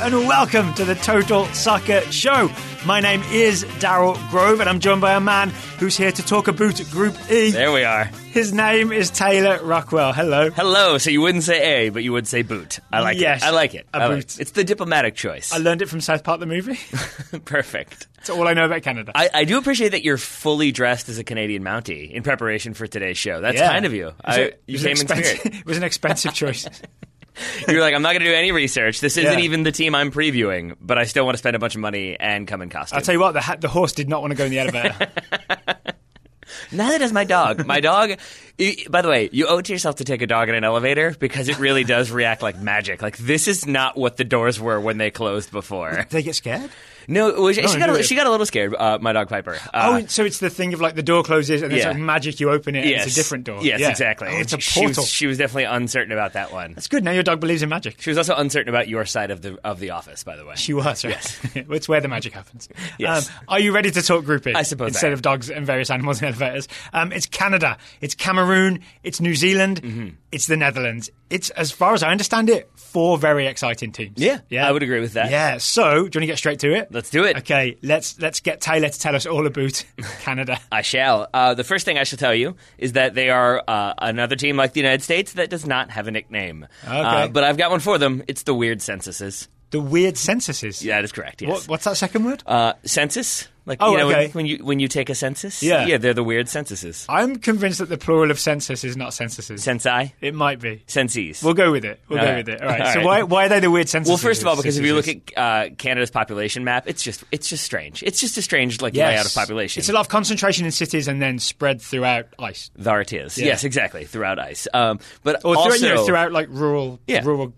And welcome to the Total Soccer Show. My name is Daryl Grove and I'm joined by a man who's here to talk about Group E. There we are. His name is Taylor Rockwell. Hello. Hello. So you wouldn't say A, but you would say boot. I like Yes, it. I like it. a I like boot. it. It's the diplomatic choice. I learned it from South Park the movie. Perfect. That's all I know about Canada. I, I do appreciate that you're fully dressed as a Canadian Mountie in preparation for today's show. That's Yeah. kind of you. I, you came in spirit. It was an expensive choice. You're like, I'm not going to do any research. This isn't Yeah. even the team I'm previewing, but I still want to spend a bunch of money and come in costume. I'll tell you what, the, ha- the horse did not want to go in the elevator. Neither does my dog. My dog. y- By the way, you owe it to yourself to take a dog in an elevator because it really does react like magic. Like this is not what the doors were when they closed before. Did they get scared? No, was, she, No, got a, she got a little scared. Uh, my dog Piper. Uh, oh, so it's the thing of like the door closes and it's Yeah. like magic. You open it and yes, it's a different door. Yes, Yeah. exactly. Oh, it's a she, portal. was, she was definitely uncertain about that one. That's good. Now your dog believes in magic. She was also uncertain about your side of the of the office. By the way, She was, right? Yes, it's where the magic happens. Yes. Um, are you ready to talk Group I suppose Instead am. of dogs and various animals and elevators. Um, it's Canada, it's Cameroon, it's New Zealand, Mm-hmm. it's the Netherlands. It's, as far as I understand it, four very exciting teams. Yeah, yeah, I would agree with that. Yeah. So, do you want to get straight to it? Let's do it. Okay, let's let's get Taylor to tell us all about Canada. I shall. Uh, the first thing I shall tell you is that they are uh, another team like the United States that does not have a nickname. Okay. Uh, but I've got one for them. It's the weird censuses. The weird censuses. Yeah, that is correct. Yes. What, what's that second word? Uh, census, like Oh, you know, okay. when, when you when you take a census. Yeah. yeah, they're the weird censuses. I'm convinced that the plural of census is not censuses. Sensei, it might be. sensees. We'll go with it. We'll All go right. with it. All right. All so right. why why are they the weird censuses? Well, first of all, because if you look at uh, Canada's population map, it's just it's just strange. It's just a strange like layout of population. It's a lot of concentration in cities and then spread throughout ice. There it is. Yeah. Yes, exactly. Throughout ice, um, but Or also throughout, you know, throughout like rural, Yeah. rural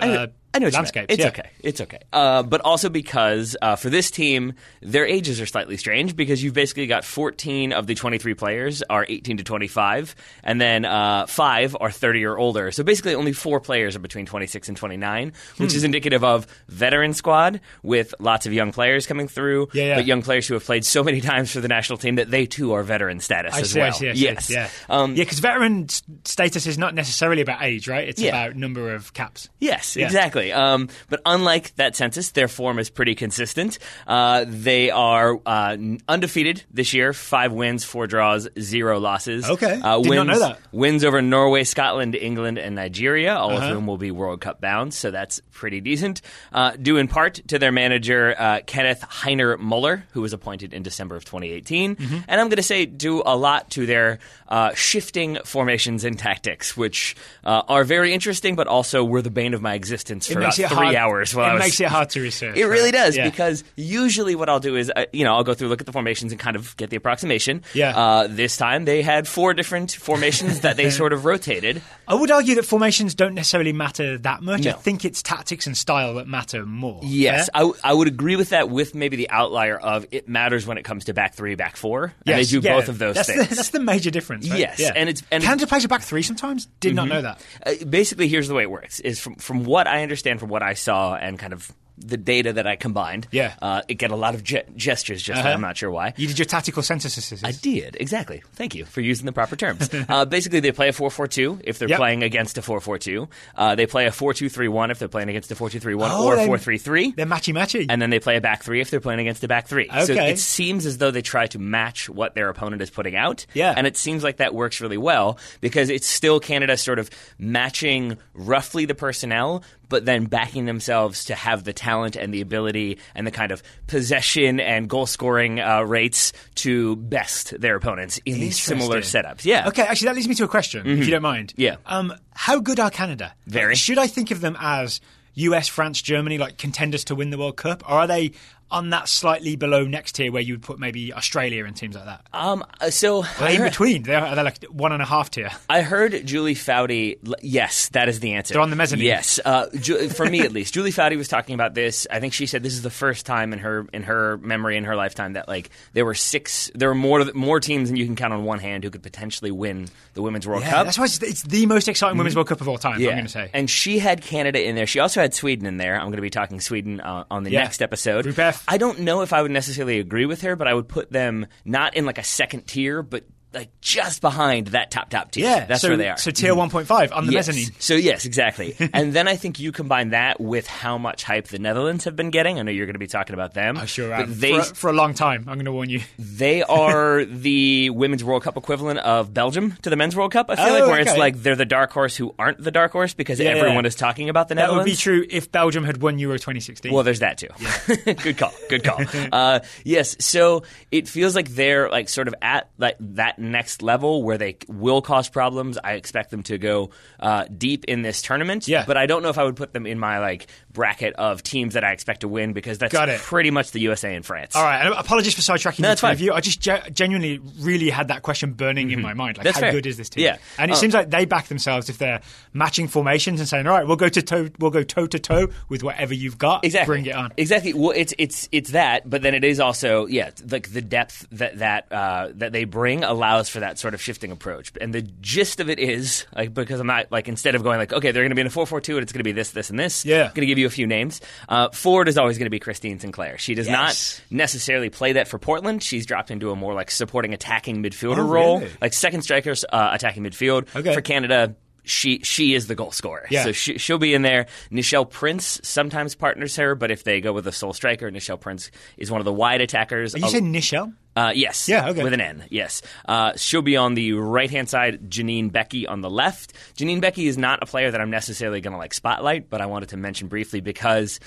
uh, I know what you meant. landscapes. It's yeah. okay. It's okay. Uh, but also because uh, for this team, their ages are slightly strange because you've basically got 14 of the 23 players are 18 to 25, and then uh, five are 30 or older. So basically, only four players are between 26 and 29, which Hmm. is indicative of veteran squad with lots of young players coming through, Yeah, yeah. but young players who have played so many times for the national team that they too are veteran status I as see, well. I see, I see. yes. Yeah. Um, yeah, because veteran status is not necessarily about age, right? It's Yeah. about number of caps. Yes, Yeah. Exactly. Um, but unlike that census, their form is pretty consistent. Uh, they are uh, undefeated this year: five wins, four draws, zero losses. Okay. uh, Did wins, not know that. Wins over Norway, Scotland, England, and Nigeria, all Uh-huh. of whom will be World Cup bound. So that's pretty decent. Uh, due in part to their manager uh, Kenneth Heiner Muller, who was appointed in December of 2018, Mm-hmm. and I'm going to say due a lot to their uh, shifting formations and tactics, which uh, are very interesting, but also were the bane of my existence for about three hard, hours. While it I was, makes it hard to research. It really does Yeah. because usually what I'll do is uh, you know I'll go through look at the formations and kind of get the approximation. Yeah. Uh, this time they had four different formations that they sort of rotated. I would argue that formations don't necessarily matter that much. I think it's tactics and style that matter more. Yes, Yeah? I, w- I would agree with that. With maybe the outlier of it matters when it comes to back three, back four, and Yes, they do yeah. both of those that's things. The, that's the major difference. Right? Yes, yeah. and it's- and Canada plays a back three sometimes. Did not know that. Uh, basically, here's the way it works: is from from what I understand, from what I saw, and kind of the data that I combined. Yeah. uh, it get a lot of ge- gestures. Just Uh-huh. I'm not sure why. You did your tactical censuses. I did exactly. Thank you for using the proper terms. uh, basically, they play a four-four-two if they're Yep. playing against a four-four-two. Uh, they play a four-two-three-one if they're playing against a four-two-three-one Oh, or they- four-three-three. They're matchy matchy. And then they play a back three if they're playing against a back three. So it seems as though they try to match what their opponent is putting out. Yeah. And it seems like that works really well because it's still Canada sort of matching roughly the personnel, but then backing themselves to have the talent and the ability and the kind of possession and goal scoring uh, rates to best their opponents in these similar setups. Yeah. Okay, actually, that leads me to a question, if you don't mind. Yeah. Um, how good are Canada? Very. Should I think of them as US, France, Germany, like contenders to win the World Cup, or are they on that slightly below next tier where you would put maybe Australia and teams like that? Um, uh, so Are they in heard, between? They're, they're like one and a half tier. I heard Julie Foudy. Yes, that is the answer. They're on the mezzanine. Yes, uh, Ju- for me at least. Julie Foudy was talking about this. I think she said this is the first time in her in her memory in her lifetime that like there were six, there were more more teams than you can count on one hand who could potentially win the Women's World Yeah, Cup. that's why it's, it's the most exciting Women's World Cup of all time, I'm going to say. And she had Canada in there. She also had Sweden in there. I'm going to be talking Sweden uh, on the Yeah. next episode. Group I don't know if I would necessarily agree with her, but I would put them not in like a second tier, but like just behind that top top tier. Yeah, that's so, where they are. So tier 1.5 on the Yes. mezzanine. So yes, exactly. and then I think you combine that with how much hype the Netherlands have been getting. I know you're going to be talking about them. I sure but am. They for, for a long time, I'm going to warn you. they are the women's World Cup equivalent of Belgium to the men's World Cup. I feel Oh, like where it's like they're the dark horse who aren't the dark horse because Yeah, everyone yeah. is talking about the Netherlands. That would be true if Belgium had won Euro 2016. Well, there's that too. good call. Good call. Uh, yes. So it feels like they're like sort of at like that next level where they will cause problems. I expect them to go uh, deep in this tournament. Yeah. But I don't know if I would put them in my like bracket of teams that I expect to win because that's Got it. pretty much the USA and France. All right, and apologies for sidetracking No, the it's fine. of you. I just ge- genuinely really had that question burning in my mind. Like, That's how fair. good is this team? Yeah. and it Oh. seems like they back themselves if they're matching formations and saying, "All right, we'll go to toe, we'll go toe to toe with whatever you've got. Exactly. bring it on." Exactly. Well, it's it's it's that, but then it is also yeah, like the depth that that uh, that they bring allows for that sort of shifting approach. And the gist of it is like because I'm not like instead of going like okay, they're going to be in a four four two and it's going to be this this and this. Yeah. I'm going to give you a few names. Uh, forward is always going to be Christine Sinclair. She does Yes. not necessarily play that for Portland. She's dropped into a more like supporting attacking midfielder Oh, role, really? like second strikers uh, attacking midfield Okay. for Canada. She she is the goal scorer. Yeah. So she, she'll be in there. Nichelle Prince sometimes partners her, but if they go with a sole striker, Nichelle Prince is one of the wide attackers. Are you saying Nichelle? Uh, yes. Yeah, okay. With an N, yes. Uh, she'll be on the right hand side, Janine Beckie on the left. Janine Beckie is not a player that I'm necessarily going to like spotlight, but I wanted to mention briefly because.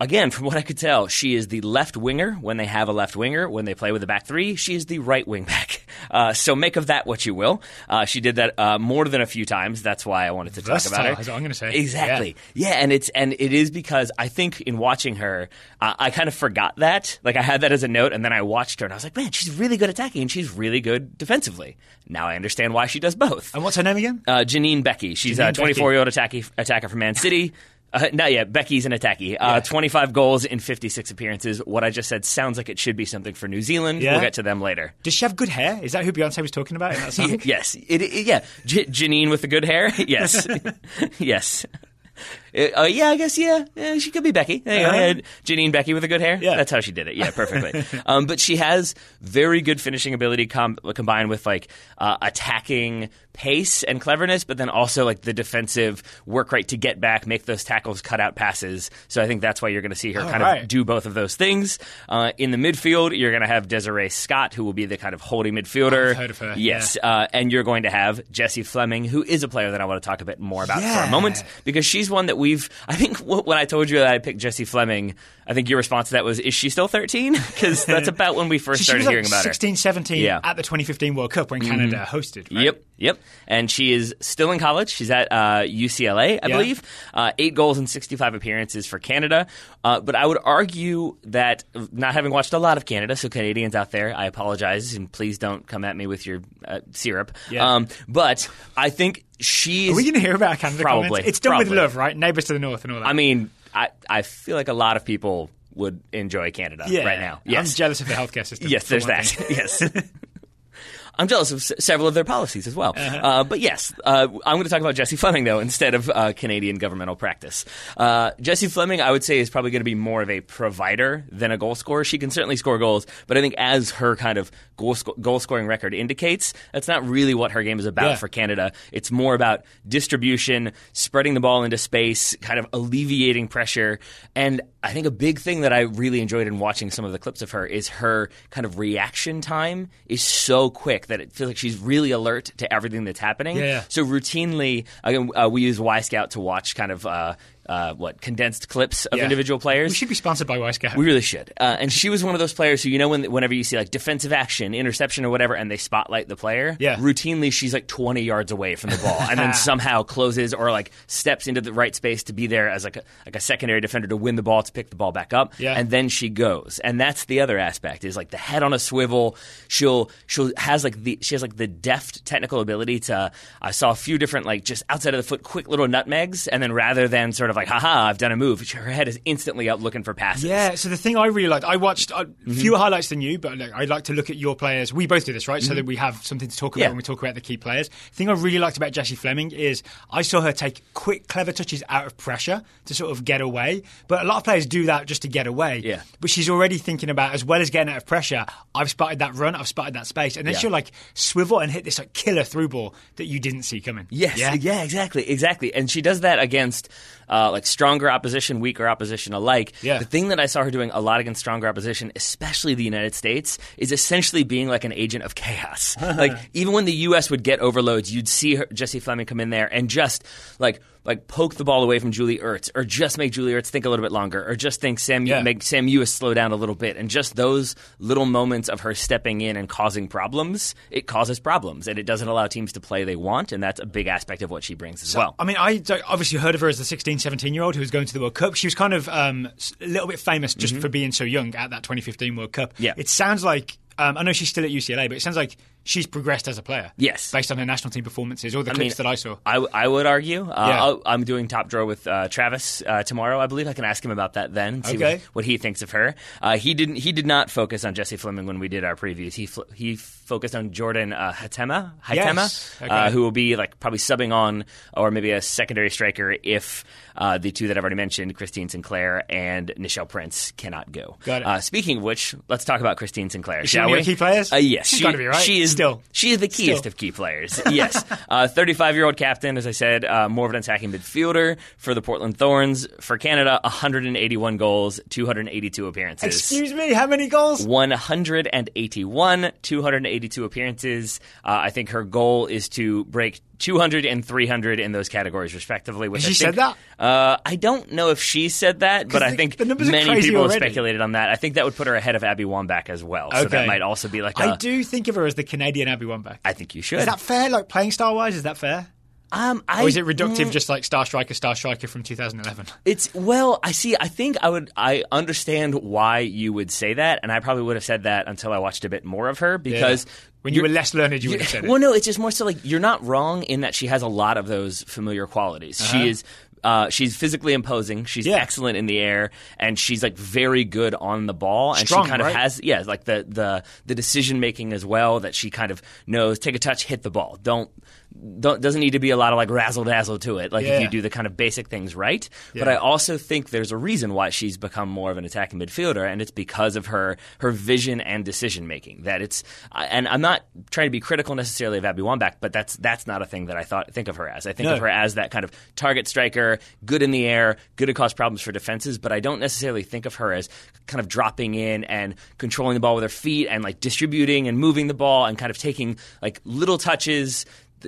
Again, from what I could tell, she is the left winger when they have a left winger. When they play with a back three, she is the right wing back. Uh, so make of that what you will. Uh, she did that uh, more than a few times. That's why I wanted to talk Versatile, about her. I'm gonna say. Exactly. Yeah, and it's and it is because I think in watching her, uh, I kind of forgot that. Like I had that as a note, and then I watched her, and I was like, man, she's really good attacking, and she's really good defensively. Now I understand why she does both. And what's her name again? Uh, Janine Beckie. She's Janine a 24 year old attacker from Man City. Uh, not yet. Becky's an attacky. Uh, 25 goals in 56 appearances. What I just said sounds like it should be something for New Zealand. Yeah. We'll get to them later. Does she have good hair? Is that who Beyonce was talking about in that song? yes. It, it- yeah. J- Janine with the good hair. Yes. yes. Uh, uh, yeah, I guess yeah. yeah. She could be Becky. There. Uh-huh. Yeah, Janine Beckie with the good hair. Yeah. that's how she did it. Yeah, perfectly. um, but she has very good finishing ability com- combined with like uh, attacking pace and cleverness, but then also like the defensive work rate to get back, make those tackles, cut out passes. So I think that's why you're going to see her All kind right. of do both of those things. Uh, in the midfield, you're going to have Desiree Scott, who will be the kind of holding midfielder. I've heard of her, Yes, uh, and you're going to have Jessie Fleming, who is a player that I want to talk a bit more about for a moment because she's one that we've. I think when I told you that I picked Jessie Fleming, I think your response to that was, "Is she still 13?" Because that's about when we first So started like hearing about her. 16, 17 Yeah. Mm-hmm. at the 2015 World Cup when Canada hosted. Right? Yep, yep. And she is still in college. She's at uh, UCLA, I Yeah. believe. Uh, eight goals and 65 appearances for Canada. Uh, but I would argue that, not having watched a lot of Canada, so Canadians out there, I apologize, and please don't come at me with your uh, syrup. Yeah. Um, but I think she's. Are we going to hear about Canada Probably, comments? It's done with love, right? Neighbours to the north and all that. I mean, I, I feel like a lot of people would enjoy Canada yeah. right now. I'm jealous of the healthcare system. Yes, there's that. yes. I'm jealous of s- several of their policies as well. Uh-huh. uh but yes, uh, I'm going to talk about Jessie Fleming, though, instead of uh, Canadian governmental practice. Uh, Jessie Fleming, I would say, is probably going to be more of a provider than a goal scorer. She can certainly score goals, but I think as her kind of goal, sco- goal scoring record indicates, that's not really what her game is about Yeah. for Canada. It's more about distribution, spreading the ball into space, kind of alleviating pressure. And I think a big thing that I really enjoyed in watching some of the clips of her is her kind of reaction time is so quick that it feels like she's really alert to everything that's happening. Yeah. So routinely, again, uh, we use Wyscout to watch kind of uh, uh, what condensed clips of Yeah. individual players. We should be sponsored by Wyscout. We really should. Uh, and she was one of those players who, you know, when, whenever you see like defensive action, interception, or whatever, and they spotlight the player, Yeah. routinely she's like 20 yards away from the ball and then somehow closes or like steps into the right space to be there as like a, like a secondary defender to win the ball, to pick the ball back up. Yeah. And then she goes. And that's the other aspect is like the head on a swivel. She'll, she'll has like the, she has like the deft technical ability to, I saw a few different like just outside of the foot, quick little nutmegs. And then rather than sort of like, haha, I've done a move. Her head is instantly up looking for passes. Yeah, so the thing I really liked, I watched uh, Mm-hmm. fewer highlights than you, but like, I like to look at your players. We both do this, right? So that we have something to talk about Mm-hmm. Yeah. when we talk about the key players. The thing I really liked about Jessie Fleming is I saw her take quick, clever touches out of pressure to sort of get away. But a lot of players do that just to get away. Yeah. But she's already thinking about, as well as getting out of pressure, I've spotted that run, I've spotted that space. And then Yeah. she'll like swivel and hit this like killer through ball that you didn't see coming. Yes, Yeah. yeah, exactly, exactly. And she does that against uh, like stronger opposition, weaker opposition alike. Yeah. The thing that I saw her doing a lot against stronger opposition, especially the United States, is essentially being like an agent of chaos. like even when the U.S. would get overloads, you'd see her, Jessie Fleming come in there and just like like poke the ball away from Julie Ertz, or just make Julie Ertz think a little bit longer, or just think Sam Yeah. make Sam Mewis slow down a little bit, and just those little moments of her stepping in and causing problems, it causes problems, and it doesn't allow teams to play they want, and that's a big aspect of what she brings as well. I mean, I obviously heard of her as the 16, 17 year old who was going to the World Cup. She was kind of um, a little bit famous just for being so young at that 2015 World Cup. Mm-hmm. Yeah. It sounds like, um, I know she's still at UCLA, but it sounds like she's progressed as a player. Yes. Based on her national team performances, or the clips that I saw. I, w- I would argue. Uh, Yeah. I'm doing top drawer with uh, Travis uh, tomorrow. I believe I can ask him about that then. See Okay. what, what he thinks of her. Uh, he didn't. He did not focus on Jessie Fleming when we did our previews. He fl- he focused on Jordyn uh, Huitema, Huitema Yes. Okay. uh, who will be like probably subbing on or maybe a secondary striker if uh, the two that I've already mentioned, Christine Sinclair and Nichelle Prince, cannot go. Got it. Uh, speaking of which, let's talk about Christine Sinclair. Is shall we? key players? Uh, yes, She's she, gotta be, right? She is Still. She is the keyest Still. of key players. Yes, thirty-five year old captain, as I said, uh, more of an attacking midfielder for the Portland Thorns. For Canada, one hundred and eighty-one goals, two hundred and eighty-two appearances. Excuse me, how many goals? 181, 282 appearances. Uh, I think her goal is to break 200 and 300 in those categories, respectively. Which I she think- said that? Uh, I don't know if she said that, but I think the numbers are many people have speculated on that. I think that would put her ahead of Abby Wambach as well. So that might also be like I a- do think of her as the Canadian Abby Wambach. I think you should. Is that fair? Like playing style wise, is that fair? Um, I, Or is it reductive, mm, just like Star Striker, Star Striker from 2011? It's well, I see. I think I would. I understand why you would say that, and I probably would have said that until I watched a bit more of her because When you were less learned, you would have said it. Well, no, it's just more so like you're not wrong in that she has a lot of those familiar qualities. She is. Uh, she's physically imposing. She's Uh-huh. Yeah. excellent in the air, and she's like very good on the ball. And Strong, she kind right? of has, yeah, like the the the decision making as well. That she kind of knows. Take a touch, hit the ball. Don't doesn't need to be a lot of like razzle dazzle to it. Like if you do the kind of basic things right. But I also think there's a reason why she's become more of an attacking midfielder, and it's because of her her vision and decision making. That it's, and I'm not trying to be critical necessarily of Abby Wambach, but that's that's not a thing that I thought think of her as. I think No. of her as that kind of target striker, good in the air, good to cause problems for defenses. But I don't necessarily think of her as kind of dropping in and controlling the ball with her feet and like distributing and moving the ball and kind of taking like little touches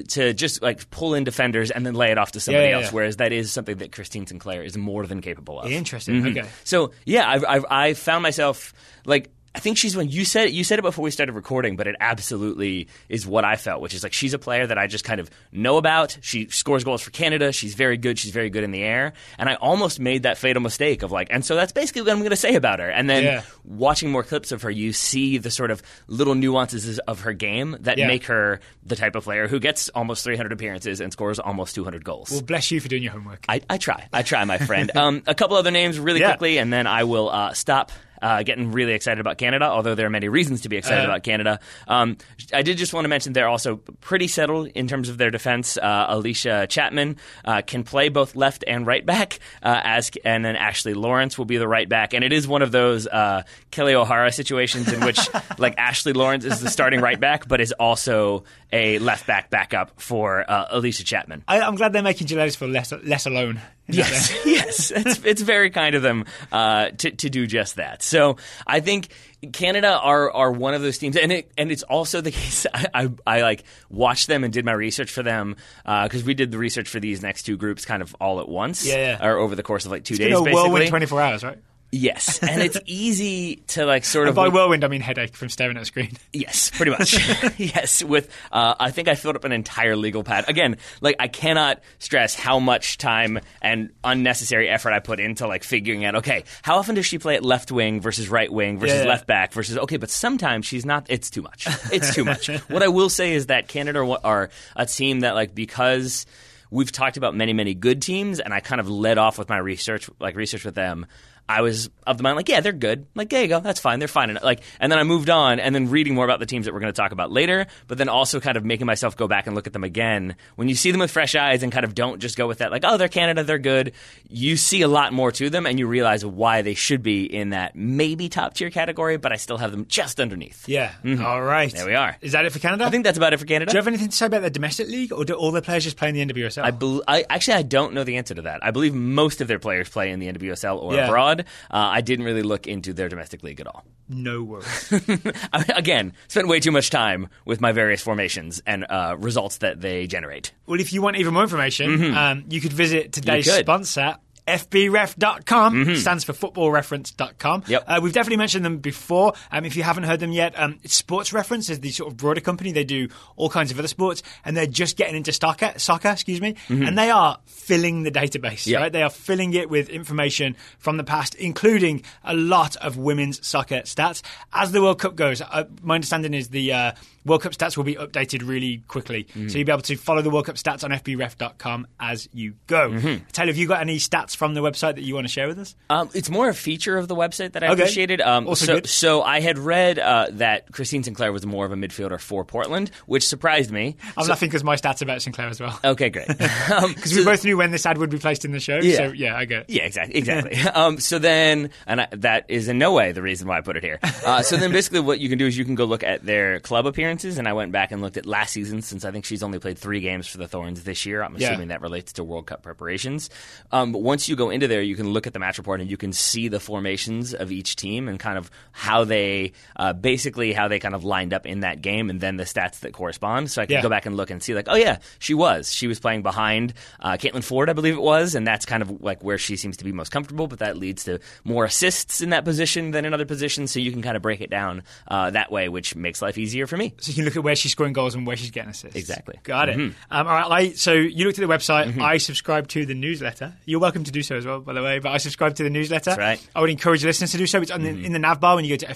to just like pull in defenders and then lay it off to somebody Yeah, yeah, else. Whereas that is something that Christine Sinclair is more than capable of. Interesting. Mhm. Okay. So yeah, I've, I've I found myself like. I think she's when you said it, you said it before we started recording, but it absolutely is what I felt, which is like she's a player that I just kind of know about. She scores goals for Canada. She's very good. She's very good in the air, and I almost made that fatal mistake of like, and so that's basically what I'm going to say about her. And then Yeah. watching more clips of her, you see the sort of little nuances of her game that Yeah. make her the type of player who gets almost 300 appearances and scores almost 200 goals. Well, bless you for doing your homework. I, I try. I try, my friend. um, a couple other names really Yeah. quickly, and then I will uh, stop. Uh, getting really excited about Canada, although there are many reasons to be excited Uh-huh. about Canada. Um, I did just want to mention they're also pretty settled in terms of their defense. Uh, Allysha Chapman uh, can play both left and right back, uh, as and then Ashley Lawrence will be the right back. And it is one of those uh, Kelley O'Hara situations in which like Ashley Lawrence is the starting right back, but is also a left back backup for uh, Allysha Chapman. I, I'm glad they're making Gilles feel less less alone. Yes, yes, it's it's very kind of them uh, to to do just that. So I think Canada are are one of those teams, and it and it's also the case. I I, I like watched them and did my research for them because we did the research for these next two groups kind of all at once, Yeah, yeah. or over the course of like two It's days, basically. whirlwind 24 hours, right? Yes, and it's easy to like sort And of by whirlwind, I mean headache from staring at a screen. Yes, pretty much. yes, with uh, I think I filled up an entire legal pad. Again, like I cannot stress how much time and unnecessary effort I put into like figuring out. Okay, how often does she play at left wing versus right wing versus Yeah, yeah. left back versus? Okay, but sometimes she's not. It's too much. It's too much. what I will say is that Canada are a team that like because we've talked about many, many good teams, and I kind of led off with my research, like research with them. I was of the mind like, yeah, they're good. Like, there you go, that's fine, they're fine. And, like, and then I moved on, and then reading more about the teams that we're going to talk about later, but then also kind of making myself go back and look at them again. When you see them with fresh eyes and kind of don't just go with that, like, oh, they're Canada, they're good. You see a lot more to them, and you realize why they should be in that maybe top tier category, but I still have them just underneath. Yeah. Mm-hmm. All right. There we are. Is that it for Canada? I think that's about it for Canada. Do you have anything to say about the domestic league, or do all their players just play in the NWSL? I, bel I actually I don't know the answer to that. I believe most of their players play in the NWSL or Yeah. abroad. Uh, I didn't really look into their domestic league at all. no worries. Again, spent way too much time with my various formations and uh, results that they generate. well, if you want even more information, um, you could visit today's Mm-hmm. could. sponsor. FBref.com stands for footballreference.com. Mm-hmm. Yep. Uh, we've definitely mentioned them before. Um, if you haven't heard them yet, um, Sports Reference is the sort of broader company. They do all kinds of other sports, and they're just getting into soccer, soccer excuse me, and they are filling the database. Mm-hmm. Yeah. Right? They are filling it with information from the past, including a lot of women's soccer stats. As the World Cup goes, uh, my understanding is the uh, World Cup stats will be updated really quickly. So you'll be able to follow the World Cup stats on FBref.com as you go. Taylor, have you got any stats from the website that you want to share with us? Um, it's more a feature of the website that I Okay. appreciated. Um, Also so, good. so I had read uh, that Christine Sinclair was more of a midfielder for Portland, which surprised me. I'm So- laughing because my stats are about Sinclair as well. Okay, great. Um, Because we both knew when this ad would be placed in the show. Yeah. So yeah, I get it. Yeah, exactly. Exactly. um, so then, and I, that is in no way the reason why I put it here. Uh, so then, basically, what you can do is you can go look at their club appearances, and I went back and looked at last season since I think she's only played three games for the Thorns this year. I'm Yeah. assuming that relates to World Cup preparations. Um, but once you go into there, you can look at the match report and you can see the formations of each team and kind of how they, uh, basically how they kind of lined up in that game, and then the stats that correspond. So I can Yeah. go back and look and see, like, oh yeah, she was. She was playing behind uh, Caitlin Foord, I believe it was, and that's kind of like where she seems to be most comfortable. But that leads to more assists in that position than in other positions, so you can kind of break it down uh, that way, which makes life easier for me. So you can look at where she's scoring goals and where she's getting assists. Exactly. Got it. Mhm. Um, all right. I, so you looked at the website. I subscribe to the newsletter. You're welcome to do so as well, by the way. But I subscribe to the newsletter. That's right. I would encourage listeners to do so. It's on the, in the nav bar when you go to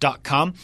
fbref.com.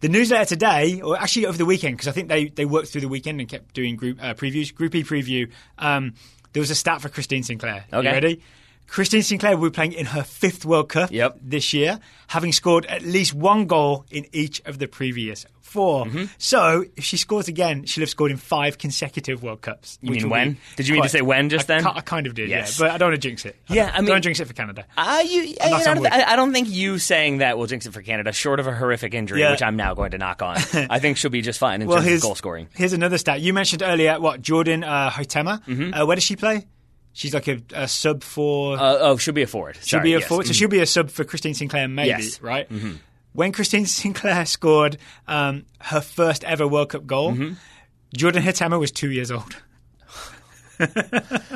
The newsletter today, or actually over the weekend, because I think they, they worked through the weekend and kept doing group uh, previews, Group E preview. Um, there was a stat for Christine Sinclair. You Okay. ready? Christine Sinclair will be playing in her fifth World Cup Yep. this year, having scored at least one goal in each of the previous 4 Mm-hmm. So if she scores again, she'll have scored in five consecutive World Cups. You mean when? Did you mean to say when just I, then? I kind of did, Yes. yeah. But I don't want to jinx it. Yeah, don't, I mean- don't jinx it for Canada. Uh, you, I, knock on don't, wood. I, I don't think you saying that will jinx it for Canada, short of a horrific injury, Yeah. which I'm now going to knock on. I think she'll be just fine in Well, terms of goal scoring. Here's another stat. You mentioned earlier what Jordyn uh, Huitema. Mm-hmm. Uh, where does she play? She's like a, a sub for. Uh, oh, she'll be a forward. she'll Sorry, be a yes. forward. So Mhm. she'll be a sub for Christine Sinclair, maybe, Yes. Mm-hmm. right? When Christine Sinclair scored um, her first ever World Cup goal, Mm-hmm. Jordyn Huitema was two years old.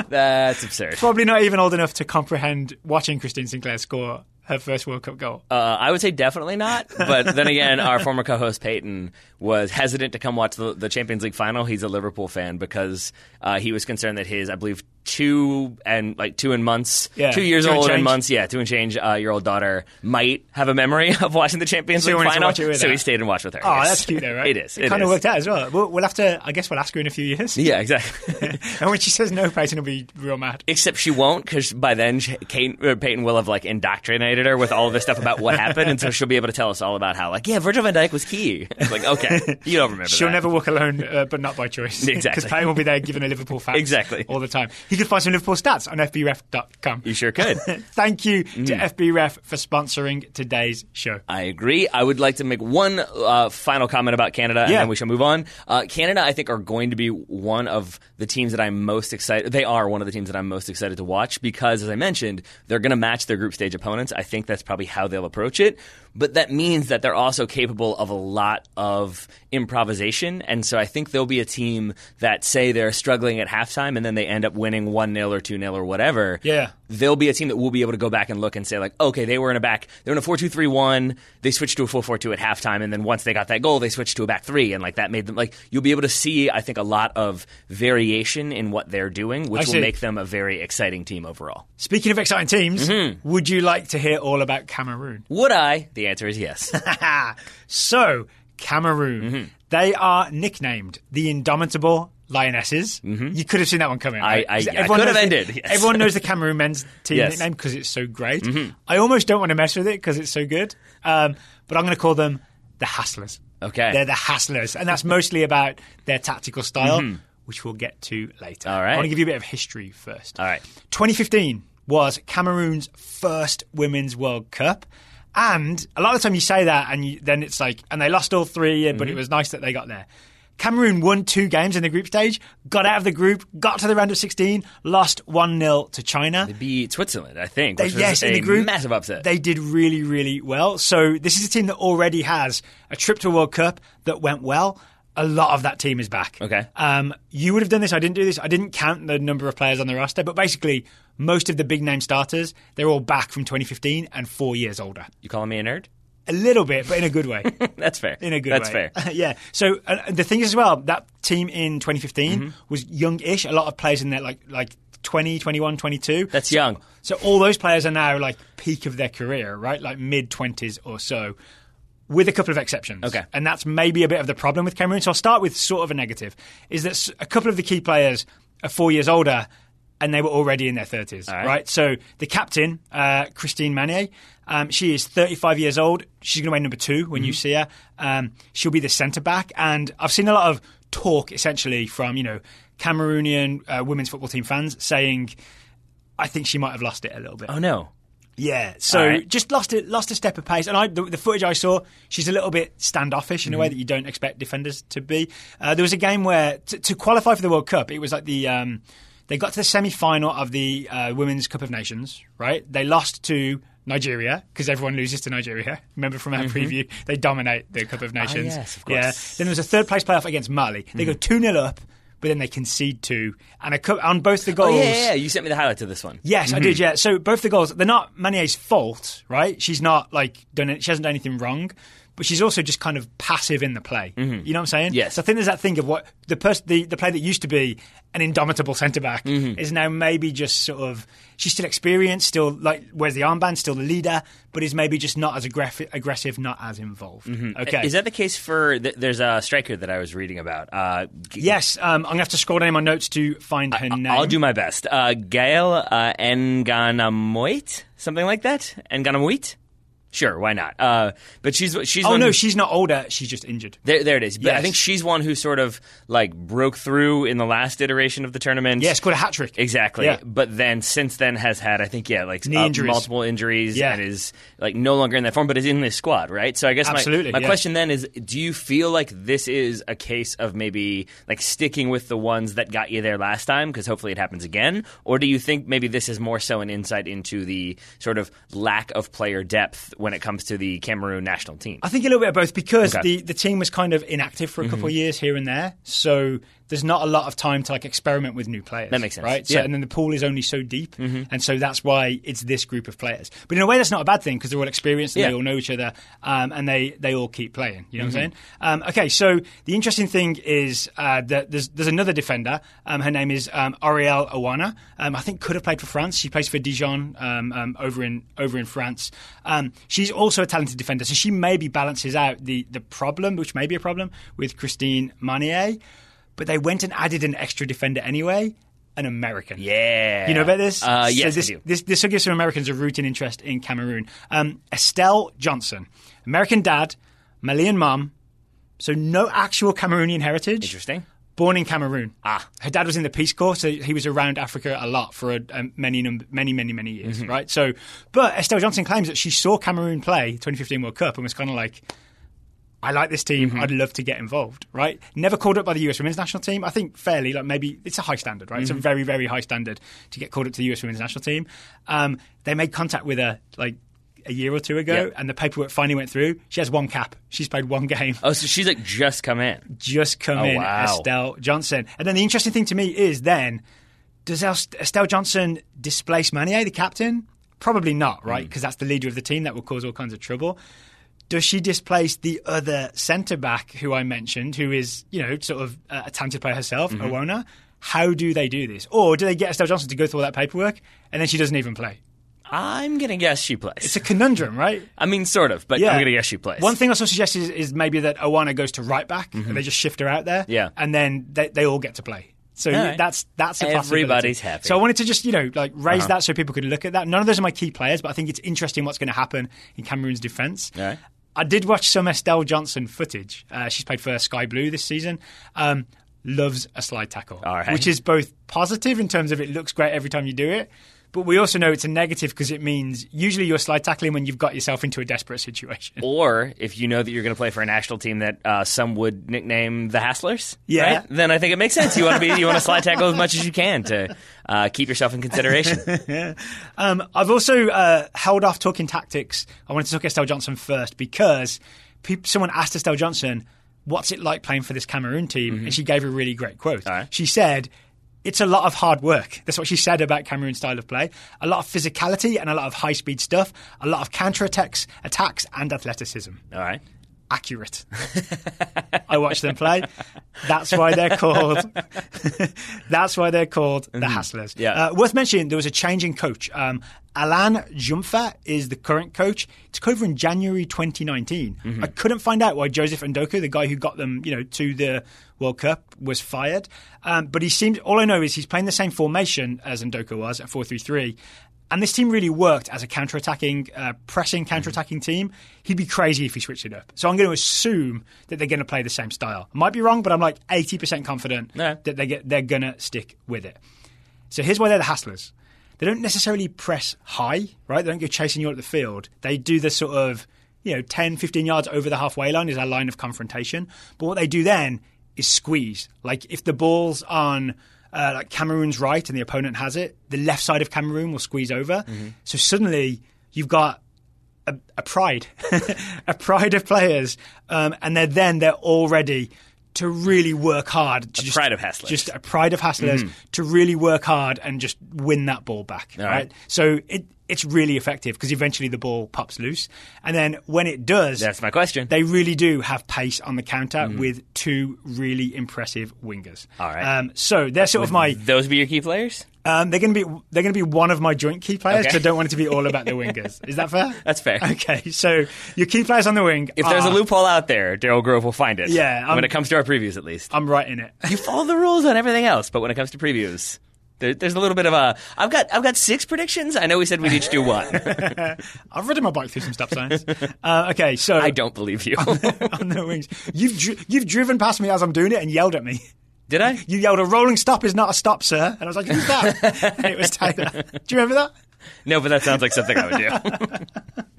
That's absurd. Probably not even old enough to comprehend watching Christine Sinclair score her first World Cup goal. Uh, I would say definitely not. But then again, our former co-host Peyton was hesitant to come watch the, the Champions League final. He's a Liverpool fan because uh, he was concerned that his, I believe, two and like two and months, Yeah, two years two old and change. months, yeah, two and change uh, year old daughter might have a memory of watching the Champions So League final. watch it with so her? he stayed and watched with her. Oh, yes. that's cute, though, right? It is. It, It kind of worked out as well. We'll, we'll have to. I guess we'll ask her in a few years. Yeah, exactly. and when she says no, Peyton will be real mad. Except she won't, because by then Kate, or Peyton will have like indoctrinated her with all of this stuff about what happened, and so she'll be able to tell us all about how, like, yeah, Virgil van Dijk was key. It's like, okay, you don't remember. She'll that. never walk alone, uh, but not by choice. Exactly. Because Payne will be there giving a Liverpool facts Exactly. all the time. You can find some Liverpool stats on fbref.com. You sure could. Thank you to FBref for sponsoring today's show. I agree. I would like to make one uh, final comment about Canada, and then we shall move on. Uh, Canada, I think, are going to be one of the teams that I'm most excited. They are one of the teams that I'm most excited to watch because, as I mentioned, they're going to match their group stage opponents. I think that's probably how they'll approach it. But that means that they're also capable of a lot of improvisation, and so I think there'll be a team that say they're struggling at halftime, and then they end up winning one 0 or two 0 or whatever Yeah. they'll be a team that we'll be able to go back and look and say like, okay, they were in a back, they were in a four two three one, they switched to a 4 4 2 at halftime, and then once they got that goal, they switched to a back three, and like that made them like you'll be able to see, I think, a lot of variation in what they're doing, which will make them a very exciting team overall. Speaking of exciting teams, Mm-hmm. would you like to hear all about Cameroon? Would I? The answer is yes. so, Cameroon. Mm-hmm. They are nicknamed the Indomitable Lionesses. You could have seen that one coming. Mm-hmm. I- I- I could have the- ended, yes. Everyone knows the Cameroon men's team Yes. Mm-hmm. nickname because it's so great. I almost don't want to mess with it because it's so good. Um, but I'm going to call them the Hasslers. Okay. They're the Hasslers, and that's mostly about their tactical style, which we'll get to later. Mm-hmm. All right. I want to give you a bit of history first. All right. 2015 was Cameroon's first Women's World Cup. And a lot of the time you say that, and you, then it's like, and they lost all three, but Mm-hmm. it was nice that they got there. Cameroon won two games in the group stage, got out of the group, got to the round of 16, lost 1 0 to China. They beat Switzerland, I think. They- yes, a in the group, massive upset. They did really, really well. So this is a team that already has a trip to a World Cup that went well. A lot of that team is back. Okay. Um, you would have done this. I didn't do this. I didn't count the number of players on the roster, but basically, most of the big name starters they're all back from 2015 and four years older. you calling me a nerd? A little bit, but in a good way. That's fair. in a good That's way. That's fair. yeah. So uh, the thing is as well, that team in 2015 Mm-hmm. was young-ish. A lot of players in there, like like 20, 21, 22. That's young. So all those players are now like peak of their career, right? Like mid 20s or so. With a couple of exceptions. Okay. And that's maybe a bit of the problem with Cameroon. So I'll start with sort of a negative. Is that a couple of the key players are four years older and they were already in their 30s, right. right? So the captain, uh, Christine Manie, um, she is 35 years old. She's going to weigh number two when you Mm-hmm. see her. Um, she'll be the centre back. And I've seen a lot of talk, essentially, from, you know, Cameroonian uh, women's football team fans saying, I think she might have lost it a little bit. Oh, no. Yeah, so right. just lost it, lost a step of pace. And I, the, the footage I saw, she's a little bit standoffish in Mm-hmm. a way that you don't expect defenders to be. Uh, there was a game where to, to qualify for the World Cup, it was like the um, they got to the semi final of the uh, Women's Cup of Nations. Right, they lost to Nigeria because everyone loses to Nigeria. Remember from our preview, they dominate the Cup of Nations. Mm-hmm. Ah, yes, of Yeah. course. Then there was a third place playoff against Mali. They go two 0 up, but then they concede two, and a cup, on both the Oh, goals. yeah, yeah, yeah. You sent me the highlights of this one. Yes, I did. Yeah. So both the goals, they're not Manie's fault, right? She's not like done it. She hasn't done anything wrong, but she's also just kind of passive in the play. You know what I'm saying? Yes. So I think there's that thing of what the person, the, the player that used to be an indomitable centre back is now maybe just sort of she's still experienced, still like wears the armband, still the leader, but is maybe just not as aggressive, aggressive not as involved. Okay. Is that the case for? Th- there's a striker that I was reading about. Uh, G- Yes, um, I'm gonna have to scroll down in my notes to find her name. I'll do my best. Uh, Gail uh, Enganamouit, something like that. Enganamouit. Sure, why not? Uh, but she's she's Oh no, who- she's not older. She's just injured. There, there it is. But I think she's one who sort of like broke through in the last iteration of the tournament. Yeah, scored a hat trick. Exactly. Yeah. But then since then has had, I think, yeah, like Knee uh, injuries. multiple injuries Yeah. and is like no longer in that form, but is in this squad, right? So I guess my- my, yeah. question then is do you feel like this is a case of maybe like sticking with the ones that got you there last time because hopefully it happens again? Or do you think maybe this is more so an insight into the sort of lack of player depth when it comes to the Cameroon national team? I think a little bit of both because Okay. the, the team was kind of inactive for a couple Mm-hmm. of years here and there. So there's not a lot of time to like experiment with new players. That makes sense. Right? So, Yeah. Mm-hmm. And then the pool is only so deep. And so that's why it's this group of players. But in a way, that's not a bad thing because they're all experienced and Yeah. they all know each other um, and they, they all keep playing. You know Mm-hmm. what I'm saying? Um, okay, so the interesting thing is uh, that there's, there's another defender. Um, her name is um, Aurelle Awona. Um, I think could have played for France. She plays for Dijon um, um, over in over in France. Um, she's also a talented defender, so she maybe balances out the the problem, which may be a problem with Christine Manie. But they went and added an extra defender anyway, an American. Yeah. You know about this? Uh, So yes, this, I do. This, this will give some Americans a rooting interest in Cameroon. Um, Estelle Johnson, American dad, Malian mum, so no actual Cameroonian heritage. Interesting. Born in Cameroon. Ah. Her dad was in the Peace Corps, so he was around Africa a lot for a, a many, many, many, many years, Mm-hmm. right? So, but Estelle Johnson claims that she saw Cameroon play 2015 World Cup and was kind of like, I like this team. Mm-hmm. I'd love to get involved, right? Never called up by the US Women's National Team. I think fairly, like maybe it's a high standard, right? It's Mm-hmm. a very, very high standard to get called up to the US Women's National Team. Um, they made contact with her like a year or two ago, and the paperwork finally went through. She has one cap. She's played one game Oh, so she's like just come in. just come Oh, in, wow. Estelle Johnson. And then the interesting thing to me is then, does Estelle Johnson displace Manie, the captain? Probably not, right? Because that's the leader of the team. That will cause all kinds of trouble. Does she displace the other centre back who I mentioned, who is, you know, sort of uh, a talented player herself, Mm-hmm. Awona? How do they do this? Or do they get Estelle Johnson to go through all that paperwork and then she doesn't even play? I'm gonna guess she plays. It's a conundrum, right? I mean, sort of, but yeah. I'm gonna guess she plays. One thing I also suggest is, is maybe that Awona goes to right back and they just shift her out there. Mm-hmm. Yeah. And then they, they all get to play. So right. that's that's a. Everybody's happy. Uh-huh. So I wanted to just you know like raise that so people could look at that. None of those are my key players, but I think it's interesting what's going to happen in Cameroon's defence. Right. I did watch some Estelle Johnson footage. Uh, she's played for Sky Blue this season. Um, loves a slide tackle, right. which is both positive in terms of it looks great every time you do it, but we also know it's a negative because it means usually you're slide tackling when you've got yourself into a desperate situation. or if you know that you're going to play for a national team that uh, some would nickname the Hasslers, Yeah. right? then I think it makes sense. You want to be you want to slide tackle as much as you can to uh, keep yourself in consideration. Um, I've also uh, held off talking tactics. I wanted to talk Estelle Johnson first because peop someone asked Estelle Johnson, "What's it like playing for this Cameroon team?" And she gave a really great quote. Mm-hmm. Right. She said. It's a lot of hard work. That's what she said about Cameroon's style of play. A lot of physicality and a lot of high speed stuff. A lot of counter attacks, attacks and athleticism. All right. Accurate. I watch them play. That's why they're called. that's why they're called the Hasslers. Mm-hmm. Yeah. Uh, worth mentioning, there was a change in coach. Um, Alain Djeumfa is the current coach. Took over in January 2019. Mm-hmm. I couldn't find out why Joseph Ndoko, the guy who got them, you know, to the World Cup, was fired. Um, but he seemed. All I know is he's playing the same formation as Ndoko was at 4-3-3. And this team really worked as a counter-attacking, uh, pressing counter-attacking team. He'd be crazy if he switched it up. So I'm going to assume that they're going to play the same style. I might be wrong, but I'm like 80% confident that they get, they're going to stick with it. So here's why they're the Hasslers. They don't necessarily press high, right? They don't go chasing you out the field. They do the sort of, you know, 10, 15 yards over the halfway line is our line of confrontation. But what they do then is squeeze. Like if the ball's on uh, like Cameroon's right and the opponent has it, the left side of Cameroon will squeeze over. So suddenly you've got a, a pride, a pride of players, um, and they're then they're all ready to really work hard. To just, pride of hustlers, just a pride of Hasslers to really work hard and just win that ball back. All right? right. so it it's really effective because eventually the ball pops loose, and then when it does, That's my question. they really do have pace on the counter with two really impressive wingers. All right. um, so they're sort of my Those be your key players? um, they're going to be they're going to be one of my joint key players. Okay. So I don't want it to be all about the wingers. Is that fair? That's fair. Okay, so your key players on the wing. If there's a loophole out there, Daryl Grove will find it. Yeah, I'm- when it comes to our previews, at least. I'm right in it. you follow the rules on everything else, but when it comes to previews, there, there's a little bit of a. I've got I've got six predictions. I know we said we'd each do one. I've ridden my bike through some stop signs. Uh, okay, so I don't believe you. on the wings. You've dri- you've driven past me as I'm doing it and yelled at me. Did I? You yelled, "A rolling stop is not a stop, sir." And I was like, "Who's that?" and it was Taylor. Do you remember that? No, but that sounds like something I would do.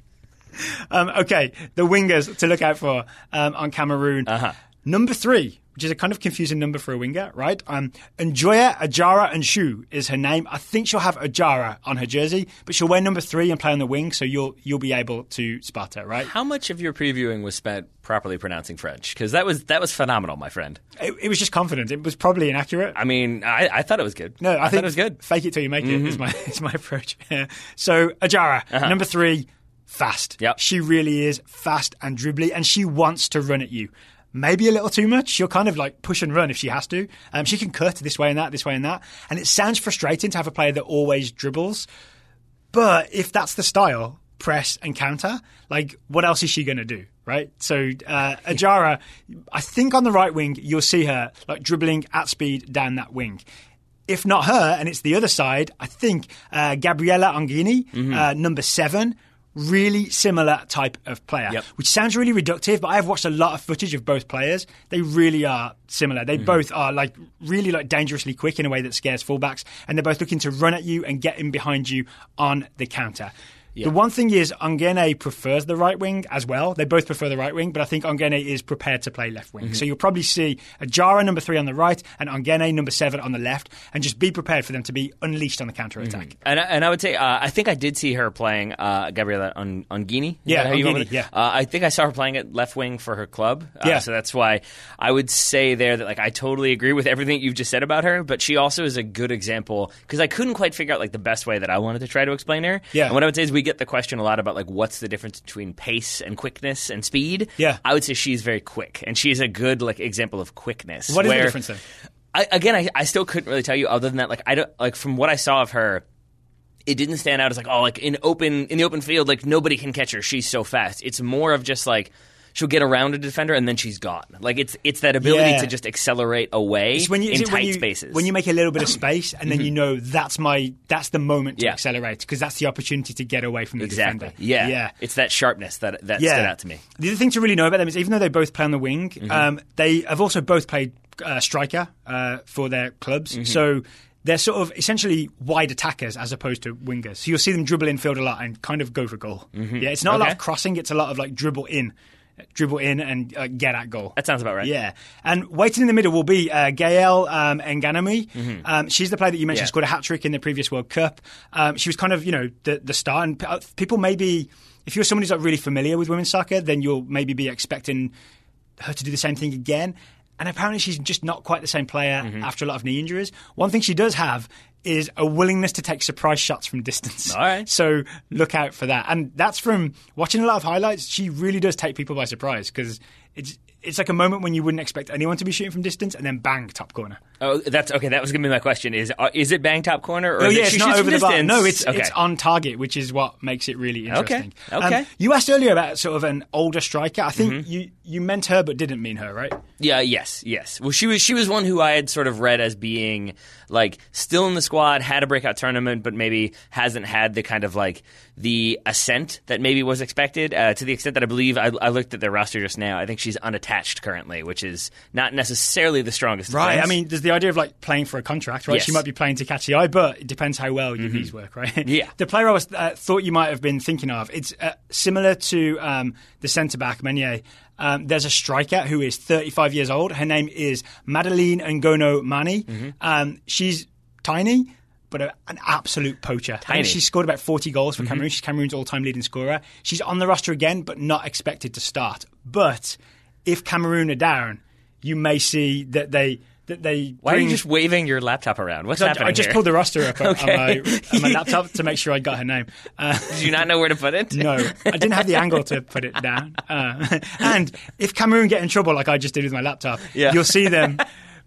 Um, okay, the wingers to look out for um, on Cameroon. Uh-huh. Number three, which is a kind of confusing number for a winger, right? Um, Njoya Ajara Nchout is her name. I think she'll have Ajara on her jersey, but she'll wear number three and play on the wing, so you'll you'll be able to spot her, right? How much of your previewing was spent properly pronouncing French? Because that was that was phenomenal, my friend. It, it was just confident. It was probably inaccurate. I mean, I, I thought it was good. No, I, I think thought it was good. Fake it till you make it is my is my approach. so Ajara, number three, fast. Yep. she really is fast and dribbly, and she wants to run at you. Maybe a little too much. She'll kind of like push and run if she has to. Um, she can cut this way and that, this way and that, and it sounds frustrating to have a player that always dribbles. But if that's the style, press and counter, like what else is she going to do, right? So uh, Ajara, I think on the right wing you'll see her like dribbling at speed down that wing. If not her, and it's the other side, I think uh, Gabrielle Onguéné, Mm-hmm. uh, number seven. Really similar type of player, Yep. which sounds really reductive, but I've watched a lot of footage of both players. They really are similar. They mm-hmm. both are like really like dangerously quick in a way that scares fullbacks, and they're both looking to run at you and get in behind you on the counter. The one thing is, Onguéné prefers the right wing as well. They both prefer the right wing, but I think Onguéné is prepared to play left wing. So you'll probably see Ajara number three on the right and Onguéné number seven on the left, and just be prepared for them to be unleashed on the counter attack. And I, and I would say uh, I think I did see her playing uh, Gabriela on Onguéné. Yeah, that how you go Onguéné, with it? yeah. Uh, I think I saw her playing at left wing for her club. Uh, Yeah. So that's why I would say there that like I totally agree with everything you've just said about her. But she also is a good example because I couldn't quite figure out like the best way that I wanted to try to explain her. Yeah. And what I would say is we get the question a lot about like what's the difference between pace and quickness and speed. Yeah. I would say she's very quick and she's a good like example of quickness. What is the difference then? I, again, I, I still couldn't really tell you other than that. Like I don't like from what I saw of her, it didn't stand out as like oh like in open in the open field like nobody can catch her she's so fast it's more of just like she'll get around a defender and then she's gone like it's it's that ability Yeah. to just accelerate away when you, in tight when you, spaces When you make a little bit of space, and then you know that's my that's the moment to Yeah. accelerate because that's the opportunity to get away from the exactly defender. yeah yeah. it's that sharpness that that yeah. stood out to me The other thing to really know about them is even though they both play on the wing, Mm-hmm. um, they have also both played uh, striker uh, for their clubs. Mm-hmm. So they're sort of essentially wide attackers as opposed to wingers. So you'll see them dribble in field a lot and kind of go for goal. Yeah, it's not a lot Mm-hmm. Of crossing; it's a lot of like dribble in, dribble in, and uh, get at goal. that sounds about right Yeah, and waiting in the middle will be uh, Gaëlle um, Enganamouit. Um, she's the player that you mentioned Mm-hmm. Yeah. scored a hat trick in the previous World Cup. Um, she was kind of you know the the star, and uh, people maybe if you're someone who's not really familiar with women's soccer, then you'll maybe be expecting her to do the same thing again. And apparently, she's just not quite the same player Mm-hmm. after a lot of knee injuries. One thing she does have is a willingness to take surprise shots from distance. All right. So look out for that. And that's from watching a lot of highlights. She really does take people by surprise because it's it's like a moment when you wouldn't expect anyone to be shooting from distance, and then bang, top corner. oh that's okay that was gonna be my question is uh, is it bang top corner or Oh is yeah, it it's not over the bar. distance? No, it's okay. it's on target, which is what makes it really interesting. Um, Okay. you asked earlier about sort of an older striker. I think Mm-hmm. you you meant her, but didn't mean her, right? Yeah, yes, yes. Well, she was she was one who I had sort of read as being like still in the squad, had a breakout tournament, but maybe hasn't had the kind of like the ascent that maybe was expected. Uh, to the extent that I believe I, I looked at their roster just now, I think she's unattached currently, which is not necessarily the strongest. Right. defense. I mean, there's the idea of like playing for a contract, right? Yes. She might be playing to catch the eye, but it depends how well your knees work, right? Yeah. The player I was uh, thought you might have been thinking of, it's uh, similar to um, the centre back Manie. Um, there's a striker who is 35 years old. Her name is Madeleine Ngono Mani. Um, she's tiny. But a, an absolute poacher. I think Tiny. She's scored about 40 goals for Cameroon. She's Cameroon's all-time leading scorer. She's on the roster again, but not expected to start. But if Cameroon are down, you may see that they that they why are you just waving your laptop around? What's I, happening I just here? pulled the roster up on- Okay. on, my, on my laptop to make sure I got her name. Uh, Did you not know where to put it? no, I didn't have the angle to put it down. Uh, and if Cameroon get in trouble like I just did with my laptop, Yeah. you'll see them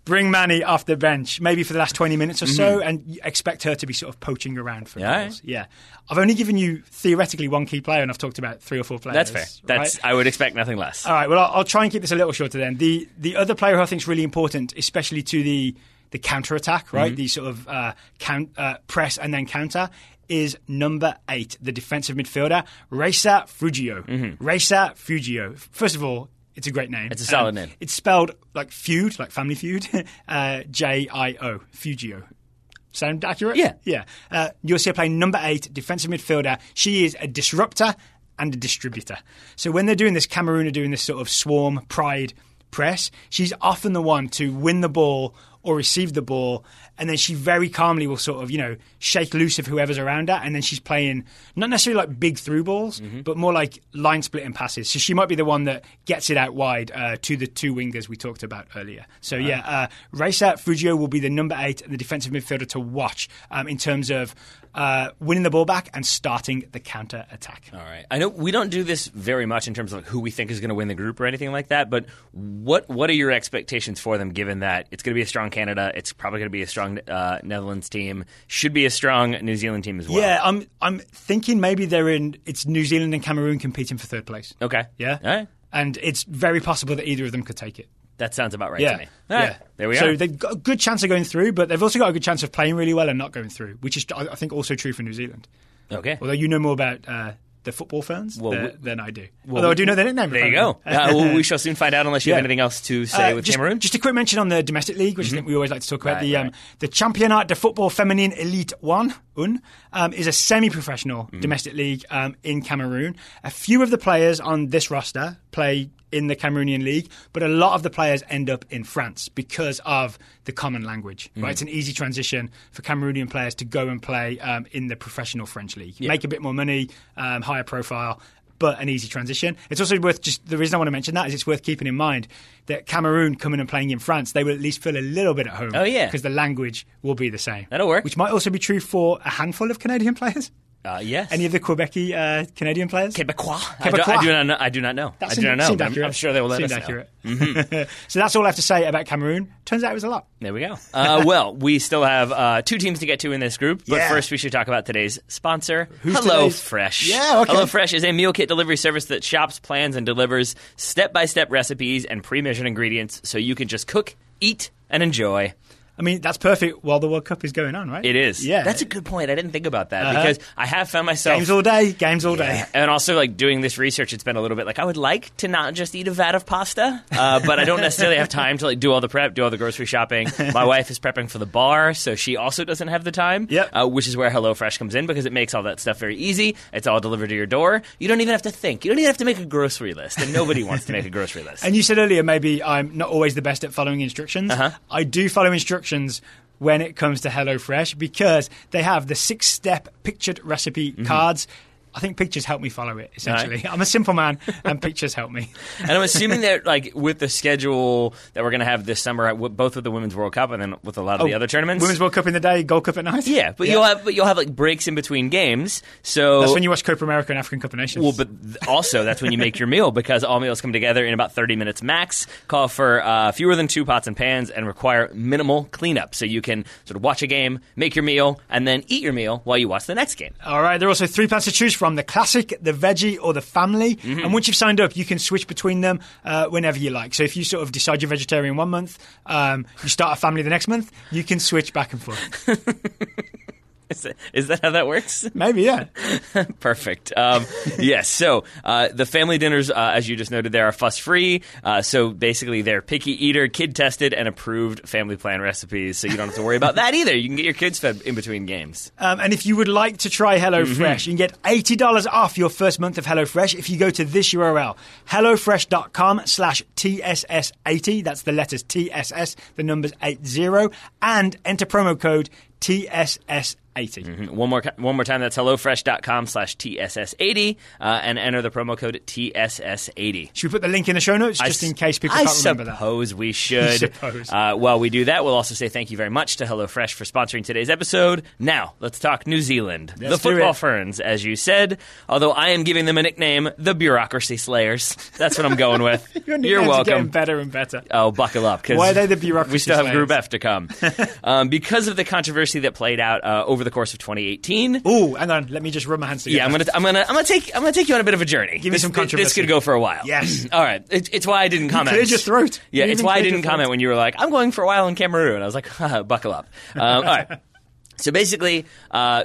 bring Mani off the bench, maybe for the last 20 minutes or so, and expect her to be sort of poaching around for Mm-hmm. Yeah. goals. Yeah. I've only given you theoretically one key player, and I've talked about three or four players. That's fair. That's right? I would expect nothing less. All right. Well, I'll, I'll try and keep this a little shorter then. The the other player who I think is really important, especially to the the counter attack, right? The sort of uh, count, uh, press and then counter. Is number eight, the defensive midfielder, Raissa Feudjio. Raissa Feudjio. First of all, it's a great name. Um, It's a solid name. It's spelled like feud, like family feud. uh, J I O, Feudjio. Sound accurate? Yeah. Yeah. Uh, you'll see her playing number eight, defensive midfielder. She is a disruptor and a distributor. So when they're doing this, Cameroon are doing this sort of swarm pride press. She's often the one to win the ball or receive the ball, and then she very calmly will sort of, you know, shake loose of whoever's around her, and then she's playing not necessarily like big through balls, but more like line splitting passes. So she might be the one that gets it out wide uh, to the two wingers we talked about earlier. So yeah, uh, Raissa Feudjio will be the number eight and the defensive midfielder to watch um, in terms of uh, winning the ball back and starting the counter attack. All right. I know we don't do this very much in terms of who we think is going to win the group or anything like that, but what what are your expectations for them given that it's going to be a strong Canada, it's probably going to be a strong uh, Netherlands team, should be a strong New Zealand team as well. Yeah, I'm I'm thinking maybe they're in. It's New Zealand and Cameroon competing for third place. Okay. Yeah, All right. and it's very possible that either of them could take it. That sounds about right Yeah, to me. Right. yeah. There we so are. So they've got a good chance of going through, but they've also got a good chance of playing really well and not going through, which is I think also true for New Zealand. okay. Although you know more about uh, the football fans Well, than, we- than I do. Although I do know their nickname. There you go. Uh, well, we shall soon find out unless you have anything else to say Uh, with just, Cameroon. Mm-hmm. Just a quick mention on the domestic league, which I think we always like to talk about. Right, the um, right. the Championnat de Football Féminin Elite One Un um, is a semi-professional Mm-hmm. domestic league um, in Cameroon. A few of the players on this roster play in the Cameroonian league, but a lot of the players end up in France because of the common language. Mm-hmm. Right, it's an easy transition for Cameroonian players to go and play um, in the professional French league, make a bit more money, um, higher profile but an easy transition. It's also worth just the reason I want to mention that is it's worth keeping in mind that Cameroon coming and playing in France, they will at least feel a little bit at home. Oh, yeah. because the language will be the same. That'll work. Which might also be true for a handful of Canadian players. Uh, yes. Any of the Quebec uh, Canadian players? Quebecois? I, do, Quebecois. I do not know. I do not know. That I do not know. seemed but I'm, accurate. I'm sure they will let Seemed us know. accurate. so that's all I have to say about Cameroon. Turns out it was a lot. There we go. Uh, well, we still have uh, two teams to get to in this group, but Yeah. first we should talk about today's sponsor, Who's HelloFresh. today's- Yeah, okay. HelloFresh is a meal kit delivery service that shops, plans, and delivers step-by-step recipes and pre-measured ingredients so you can just cook, eat, and enjoy. I mean, that's perfect while the World Cup is going on, right? It is. Yeah. That's a good point. I didn't think about that Uh-huh. because I have found myself games all day. Games all day. and also like doing this research it's been a little bit like i would like to not just eat a vat of pasta uh, but i don't necessarily have time to like do all the prep do all the grocery shopping my wife is prepping for the bar so she also doesn't have the time Yep. uh, which is where HelloFresh comes in because it makes all that stuff very easy it's all delivered to your door you don't even have to think you don't even have to make a grocery list and nobody wants to make a grocery list And you said earlier maybe I'm not always the best at following instructions. Uh-huh. I do follow instructions when it comes to HelloFresh because they have the six step pictured recipe Mm-hmm. cards. I think pictures help me follow it, essentially. I'm a simple man, and pictures help me. and I'm assuming that, like, with the schedule that we're going to have this summer, both with the Women's World Cup and then with a lot of the other tournaments. Oh, Women's World Cup in the day, Gold Cup at night. yeah, but you'll have but you'll have like breaks in between games. So That's when you watch Copa America and African Cup of Nations. Well, but th- also that's when you make your meal because all meals come together in about 30 minutes max, call for uh, fewer than two pots and pans, and require minimal cleanup. So you can sort of watch a game, make your meal, and then eat your meal while you watch the next game. All right, there are also three plans to choose from the classic, the veggie, or the family. Mm-hmm. And once you've signed up, you can switch between them uh, whenever you like. So if you sort of decide you're vegetarian one month, um, you start a family the next month, you can switch back and forth. Is that, is that how that works? Maybe, yeah. Perfect. Um, yes. So uh, the family dinners, uh, as you just noted, there are fuss free. Uh, so basically, they're picky eater, kid tested, and approved family plan recipes. So you don't have to worry about that either. You can get your kids fed in between games. Um, and if you would like to try HelloFresh, you can get $80 off your first month of HelloFresh if you go to this URL, hellofresh.com slash TSS80. That's the letters TSS, the numbers 80, and enter promo code TSS80. One more, one more time. That's hellofresh.com slash TSS80 uh, and enter the promo code TSS80. Should we put the link in the show notes just in case people I can't remember that? suppose we should. suppose. Uh, while we do that, we'll also say thank you very much to HelloFresh for sponsoring today's episode. Now, let's talk New Zealand. the Let's do Football. Ferns, as you said, although I am giving them a nickname, the Bureaucracy Slayers. That's what I'm going with. Your You're nicknames are getting welcome. better and better. Oh, buckle up. Why are they the bureaucracy We still have slayers? Group F to come. um, because of the controversy that played out uh, over the course of 2018. Ooh, hang on. Let me just rub my hands together. Yeah, I'm gonna, I'm gonna, I'm gonna take, I'm gonna take you on a bit of a journey. Give me some some This controversy. could go for a while. Yes. All right. It, it's why I didn't comment. cleared your throat. Yeah, You it's why I didn't comment when you were like, "I'm going for a while in Cameroon." And I was like, "Buckle up." Um, all right. So basically, uh,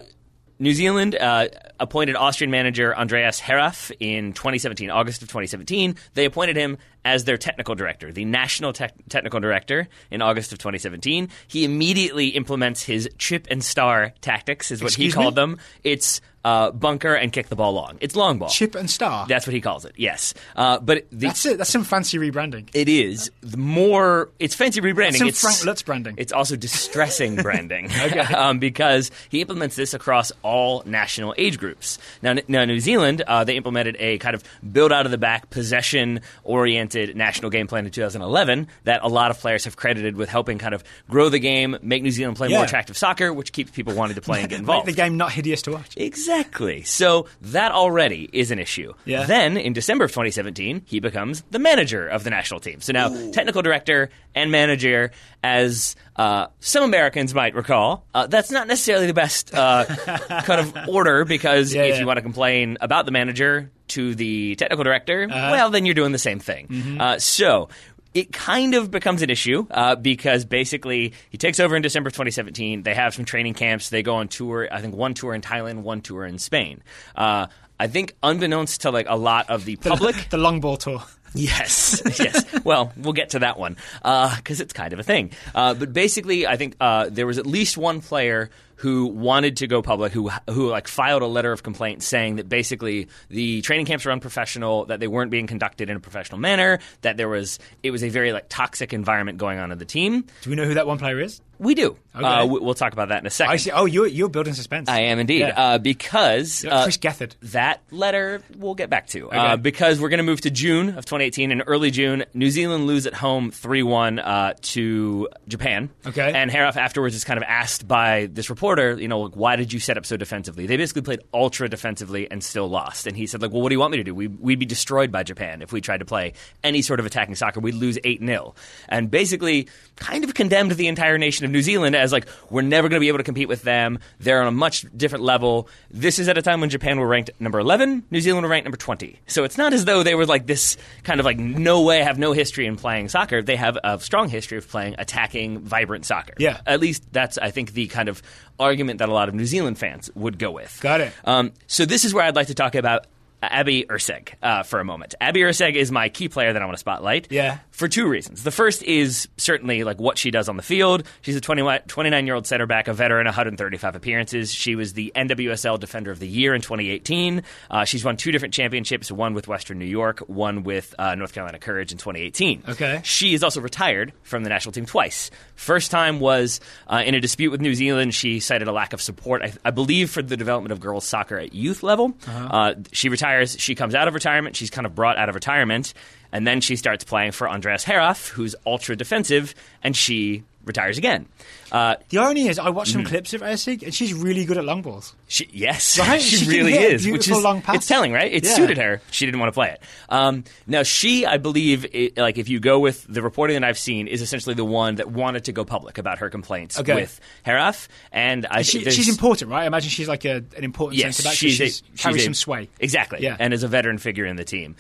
New Zealand uh, appointed Austrian manager Andreas Heraf in 2017, August of 2017. They appointed him as their technical director, the national tech technical director, in August of 2017. He immediately implements his chip and star tactics, is what Excuse he me? called them. It's uh, bunker and kick the ball long. It's long ball. Chip and Star. That's what he calls it. Yes, uh, but the, That's it. That's some fancy rebranding. it is the more it's fancy rebranding. Some it's Frank Luntz branding. It's also distressing branding, um, because he implements this across all national age groups. Now, now New Zealand, uh, they implemented a kind of build out of the back, possession oriented national game plan in 2011 that a lot of players have credited with helping kind of grow the game, make New Zealand play Yeah. more attractive soccer, which keeps people wanting to play and get involved. Make the game not hideous to watch. Exactly. So that already is an issue. Yeah. Then in December of 2017, he becomes the manager of the national team. So now technical director and manager, as uh, some Americans might recall, uh, that's not necessarily the best uh, kind of order because Yeah, if yeah. you want to complain about the manager to the technical director, Uh-huh. well, then you're doing the same thing. Mm-hmm. Uh, so it kind of becomes an issue uh, because basically he takes over in December 2017. They have some training camps. They go on tour. I think one tour in Thailand, one tour in Spain. Uh, I think unbeknownst to like a lot of the public, the long ball tour. Yes, yes. Well, we'll get to that one because it's kind of a thing. Uh, but basically, I think uh, there was at least one player who wanted to go public, who who like filed a letter of complaint saying that basically the training camps were unprofessional, that they weren't being conducted in a professional manner, that there was it was a very like toxic environment going on in the team. Do we know who that one player is? We do. Okay. Uh, we- we'll talk about that in a second. I see. Oh, you're, you're building suspense. I am indeed Yeah. uh, because uh, Chris Gethard. that letter we'll get back to uh, Okay. because we're going to move to June of 2018. In early June, New Zealand lose at home 3 1 uh, to Japan. Okay. And Heraf afterwards is kind of asked by this reporter reporter, you know, like, why did you set up so defensively? They basically played ultra defensively and still lost. And he said, like, well, what do you want me to do? We, we'd be destroyed by Japan if we tried to play any sort of attacking soccer. We'd lose 8 0. And basically kind of condemned the entire nation of New Zealand as, like, we're never going to be able to compete with them. They're on a much different level. This is at a time when Japan were ranked number 11, New Zealand were ranked number 20. So it's not as though they were like this kind of like, no way, have no history in playing soccer. They have a strong history of playing attacking, vibrant soccer. Yeah. At least that's, I think, the kind of argument that a lot of New Zealand fans would go with. Got it. Um, so this is where I'd like to talk about Abby Erceg uh, for a moment. Abby Erceg is my key player that I want to spotlight. Yeah. For two reasons. The first is certainly like what she does on the field. She's a 29 year old center back, a veteran, 135 appearances. She was the NWSL Defender of the Year in 2018. Uh, she's won two different championships, one with Western New York, one with uh, North Carolina Courage in 2018. Okay. She is also retired from the national team twice. First time was uh, in a dispute with New Zealand. She cited a lack of support, I, I believe, for the development of girls soccer at youth level. Uh, she retires. She comes out of retirement. She's kind of brought out of retirement. And then she starts playing for Andreas Heraf, who's ultra defensive, and she retires again. Uh, The irony is, I watched some clips of Erceg, and she's really good at long balls. She, yes, Right? she, She really is. Which is long it's telling, right? It Yeah. suited her. She didn't want to play it. Um, now she, I believe, it, like if you go with the reporting that I've seen, is essentially the one that wanted to go public about her complaints Okay. with Heraf, and I She, she's important, right? I imagine she's like a, an important Yes, centre back. so she's, she's, she's carries a- some sway. Exactly. Yeah. And is a veteran figure in the team.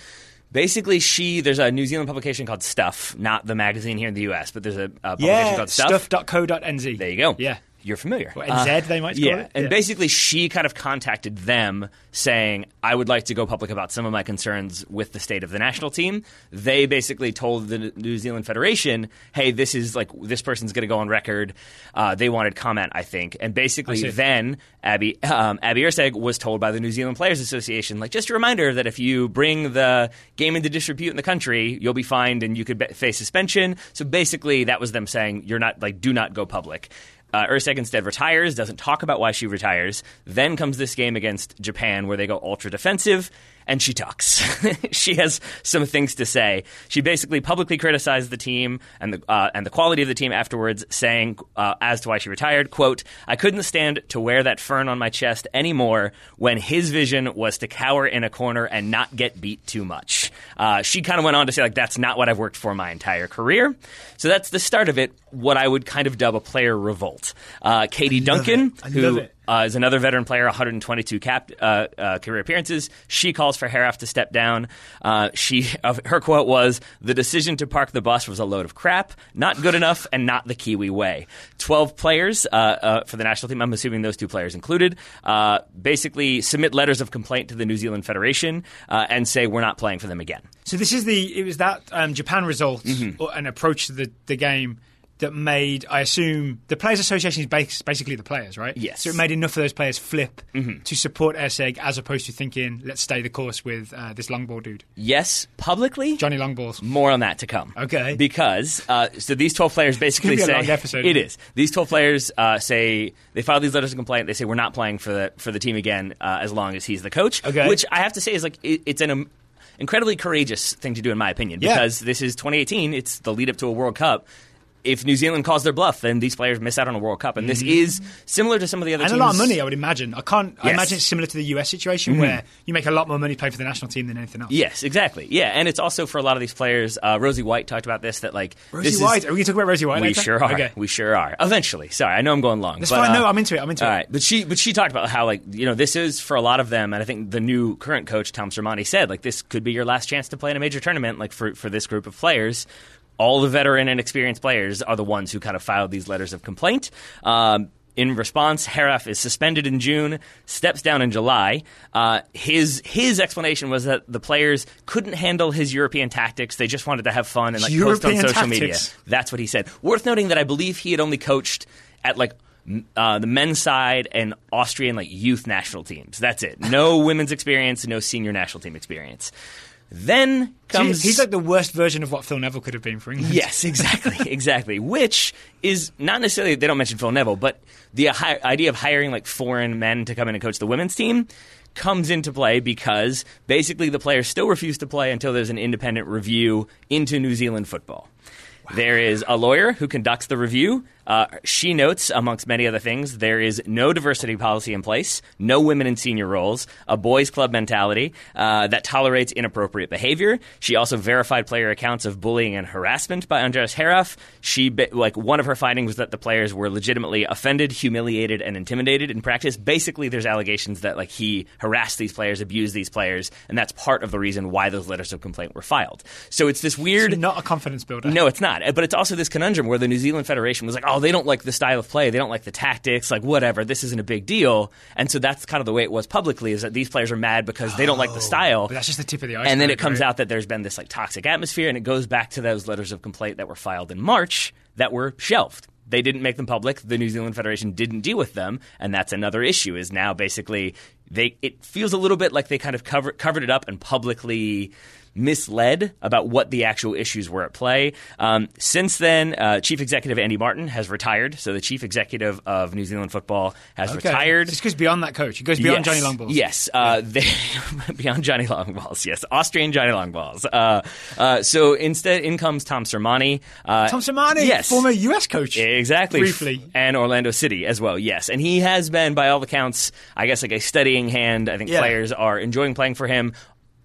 Basically, she there's a New Zealand publication called Stuff, not the magazine here in the U.S., but there's a, a publication Yeah, called Stuff. stuff.co.nz. There you go. Yeah. You're familiar. Or NZ, they might call yeah. it. And Yeah. basically, she kind of contacted them saying, I would like to go public about some of my concerns with the state of the national team. They basically told the New Zealand Federation, hey, this is like, this person's going to go on record. Uh, they wanted comment, I think. And basically, then Abby, um, Abby Erceg was told by the New Zealand Players Association, like, just a reminder that if you bring the game into disrepute in the country, you'll be fined and you could be- face suspension. So basically, that was them saying, you're not, like, do not go public. Uh, Erceg instead retires, doesn't talk about why she retires. Then comes this game against Japan where they go ultra defensive, and she talks. she has some things to say. She basically publicly criticized the team and the uh, and the quality of the team afterwards, saying uh, as to why she retired, "quote I couldn't stand to wear that fern on my chest anymore when his vision was to cower in a corner and not get beat too much." Uh, she kind of went on to say like that's not what I've worked for my entire career. So that's the start of it. What I would kind of dub a player revolt. Uh, Katie Duncan, who it. Uh, is another veteran player, 122 cap uh, uh, career appearances. She calls for Heraf to step down. Uh, she uh, her quote was, "The decision to park the bus was a load of crap, not good enough, and not the Kiwi way." Twelve players uh, uh, for the national team. I'm assuming those two players included. Uh, basically, submit letters of complaint to the New Zealand Federation uh, and say we're not playing for them again. So this is the it was that um, Japan result Mm-hmm. or an approach to the, the game that made I assume the players association is bas- basically the players, right? Yes. Mm-hmm. So it made enough of those players flip to support Erceg as opposed to thinking let's stay the course with uh, this long ball dude, Yes, publicly. Johnny Longballs. More on that to come. Okay. Because uh, so these twelve players basically say long episode. it is. These twelve players uh, say they file these letters of complaint. They say we're not playing for the for the team again uh, as long as he's the coach. Okay. Which I have to say is like it, it's an. Um, Incredibly courageous thing to do, in my opinion, Yeah. because this is 2018. It's the lead up to a World Cup. If New Zealand calls their bluff, then these players miss out on a World Cup, and this is similar to some of the other Mm-hmm. And teams. a lot of money, I would imagine. I can't. I Yes. Mm-hmm. imagine it's similar to the US situation where you make a lot more money playing for the national team than anything else. Yes, exactly. Yeah, and it's also for a lot of these players. Uh, Rosie White talked about this. That like Rosie this is- White. Are we going to talk about Rosie White? We later? sure are. Okay. We sure are. Eventually. Sorry, I know I'm going long. That's but, fine. uh, no, I'm into it. I'm into all it. right, but she but she talked about how like you know this is for a lot of them, and I think the new current coach Tom Sermanni said like this could be your last chance to play in a major tournament. Like for for this group of players, all the veteran and experienced players are the ones who kind of filed these letters of complaint. Um, in response, Heraf is suspended in June, steps down in July. Uh, his his explanation was that the players couldn't handle his European tactics. They just wanted to have fun and like post on social media. That's what he said. Worth noting that I believe he had only coached at like uh, the men's side and Austrian like youth national teams. That's it. No women's experience, no senior national team experience. Then So comes he's like the worst version of what Phil Neville could have been for England. Yes, exactly, exactly. Which is not necessarily they don't mention Phil Neville, but the idea of hiring like foreign men to come in and coach the women's team comes into play because basically the players still refuse to play until there's an independent review into New Zealand football. There is a lawyer who conducts the review. Uh, she notes, amongst many other things, there is no diversity policy in place, no women in senior roles, a boys' club mentality uh, that tolerates inappropriate behavior. She also verified player accounts of bullying and harassment by Andreas Heraf. She like one of her findings was that the players were legitimately offended, humiliated, and intimidated in practice. Basically, there's allegations that like he harassed these players, abused these players, and that's part of the reason why those letters of complaint were filed. So it's this weird. So not a confidence builder. No, it's not. But it's also this conundrum where the New Zealand Federation was like, oh, Oh, they don't like the style of play, they don't like the tactics, like whatever. This isn't a big deal, and so that's kind of the way it was publicly. Is that these players are mad because they don't like the oh, style. But that's just the tip of the iceberg. And then it comes right? out that there's been this like toxic atmosphere, and it goes back to those letters of complaint that were filed in March that were shelved. They didn't make them public. The New Zealand Federation didn't deal with them, and that's another issue. Is now basically they. It feels a little bit like they kind of cover, covered it up and publicly misled about what the actual issues were at play. Um, since then, uh, Chief Executive Andy Martin has retired. So the Chief Executive of New Zealand Football has Okay. retired. This goes beyond that coach. It goes beyond Yes. Johnny Longballs. Yes, uh, they, beyond Johnny Longballs. Yes, Austrian Johnny Longballs. Uh, uh, so instead, in comes Tom Sermanni. Uh, Tom Sermanni, yes, former US coach. Exactly. Briefly. And Orlando City as well, yes. And he has been, by all accounts, I guess, like a studying hand. I think Yeah. players are enjoying playing for him.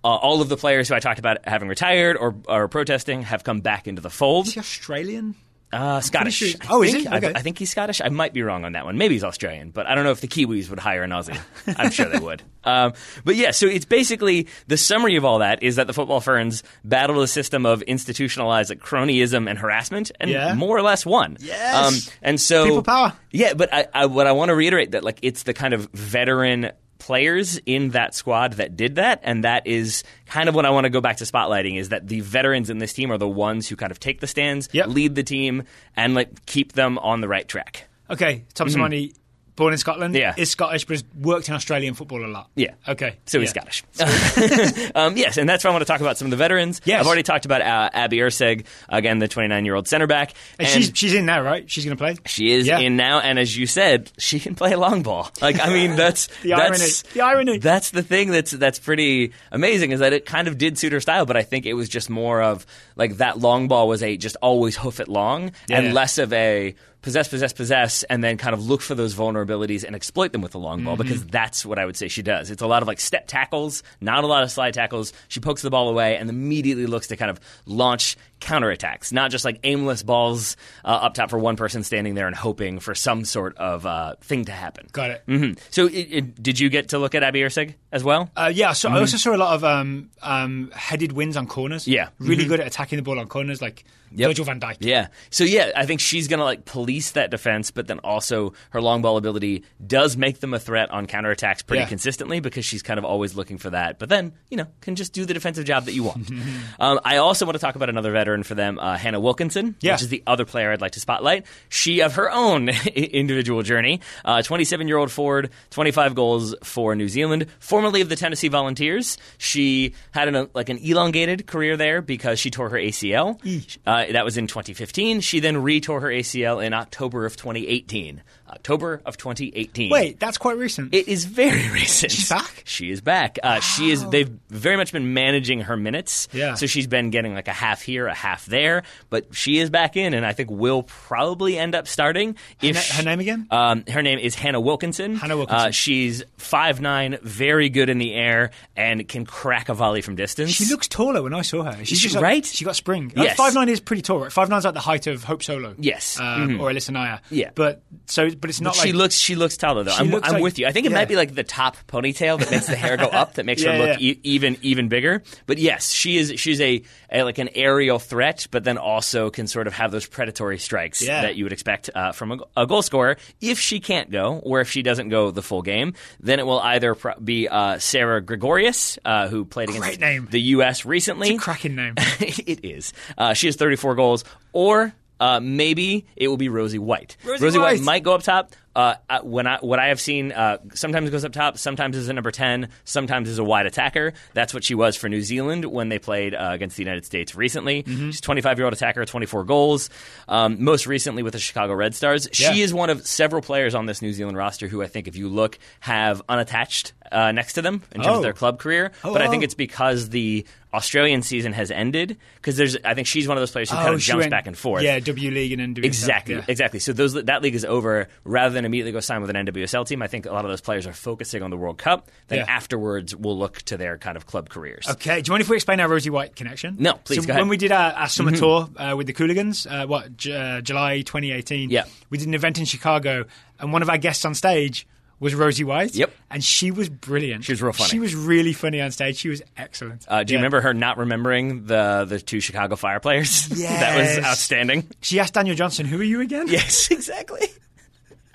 Uh, all of the players who I talked about having retired or, or protesting have come back into the fold. Is he Australian? Uh, Scottish. sure- I Oh, is think. he? I- Okay. I, think he's Scottish. I might be wrong on that one. Maybe he's Australian, but I don't know if the Kiwis would hire an Aussie. I'm sure they would. Um, but yeah, so it's basically the summary of all that is that the football ferns battled a system of institutionalized like, cronyism and harassment, and Yeah. more or less won. Um, Yes. and so People power. Yeah, but I, I, what I want to reiterate that like it's the kind of veteran players in that squad that did that and that is kind of what I want to go back to spotlighting is that the veterans in this team are the ones who kind of take the stands, Yep. lead the team and like keep them on the right track. Okay, Tom Sermanni, mm-hmm. Born in Scotland. Yeah. is Scottish, but has worked in Australian football a lot. Yeah. Okay. So he's yeah. Scottish. um, yes, and that's why I want to talk about some of the veterans. Yes. I've already talked about uh, Abby Erceg, again, the 29 year old center back. And, she's she's in now, right? She's going to play. She is Yeah. in now, and as you said, she can play long ball. Like, I mean, that's The that's, irony. The irony. That's the thing that's that's pretty amazing is that it kind of did suit her style, but I think it was just more of like that long ball was a just always hoof it long, Yeah. and less of a possess, possess, possess, and then kind of look for those vulnerabilities and exploit them with the long ball Mm-hmm. because that's what I would say she does. It's a lot of like step tackles, not a lot of slide tackles. She pokes the ball away and immediately looks to kind of launch counterattacks, not just like aimless balls uh, up top for one person standing there and hoping for some sort of uh, thing to happen. Got it. hmm So, it, it, did you get to look at Abby Erceg as well? Uh, yeah, so I also saw a lot of um, um, headed wins on corners. Mm-hmm. Yeah. really good at attacking the ball on corners, like Yep. Virgil van Dijk. Yeah. So yeah, I think she's going to like police that defense, but then also her long ball ability does make them a threat on counterattacks pretty Yeah. consistently because she's kind of always looking for that. But then, you know, can just do the defensive job that you want. um, I also want to talk about another veteran for them, uh, Hannah Wilkinson, Yeah. which is the other player I'd like to spotlight. She of her own individual journey, 27 year old forward, 25 goals for New Zealand, formerly of the Tennessee Volunteers. She had an, like an elongated career there because she tore her ACL. Uh, that was in 2015. She then re-tore her ACL in October of 2018. October of 2018. Wait, that's quite recent. It is very recent. She's back? She is back. Uh, She is. They've very much been managing her minutes. Yeah. So she's been getting like a half here, a half there, but she is back in, and I think will probably end up starting. If na- her name again? Um, her name is Hannah Wilkinson. Hannah Wilkinson. Uh, she's five nine, very good in the air, and can crack a volley from distance. she looks taller when I saw her. She's she just like- right? she got spring. Yes. Five nine is pretty tall. Right? Five nine's like the height of Hope Solo. Yes. um, or Alyssa Naeher. Yeah. but so but it's not she like looks she looks taller though. I'm, looks I'm like- with you. I think it yeah. might be like the top ponytail that makes the hair go up that makes Yeah, her look yeah. e- even even bigger. But yes, she is she's a, a like an aerial threat, but then also can sort of have those predatory strikes that you would expect uh, from a, a goal scorer. If she can't go, or if she doesn't go the full game, then it will either pro- be uh, Sarah Gregorius, uh, who played against the U.S. recently. It's a cracking name. it is. Uh, she has 34 goals, or uh, maybe it will be Rosie White. Rosie White White. might go up top. Uh, when I what I have seen, uh, sometimes goes up top, sometimes is a number ten, sometimes is a wide attacker. That's what she was for New Zealand when they played uh, against the United States recently. Mm-hmm. She's 25 year old attacker, 24 goals. Um, most recently with the Chicago Red Stars. Yeah. She is one of several players on this New Zealand roster who I think, if you look, have unattached uh, next to them in terms Oh. of their club career, Oh, but I think oh. it's because the Australian season has ended. Because there's, I think she's one of those players who kind of Oh, jumps went- back and forth. Yeah, W League and then WSL. Exactly, Yeah. exactly. So those that league is over. Rather than immediately go sign with an NWSL team, I think a lot of those players are focusing on the World Cup. Then Yeah. afterwards, we'll look to their kind of club careers. Okay, do you mind if we explain our Rosie White connection? No, please, So go ahead. Mm-hmm. when we did our, our summer tour uh, with the Cooligans, uh, what J- uh, July 2018? Yeah. we did an event in Chicago, and one of our guests on stage was Rosie White. Yep. and she was brilliant. She was real funny. She was really funny on stage. She was excellent. Uh, do you Yeah. remember her not remembering the the two Chicago Fire players? Yes. that was outstanding. She asked Daniel Johnson, "Who are you again?" Yes, exactly.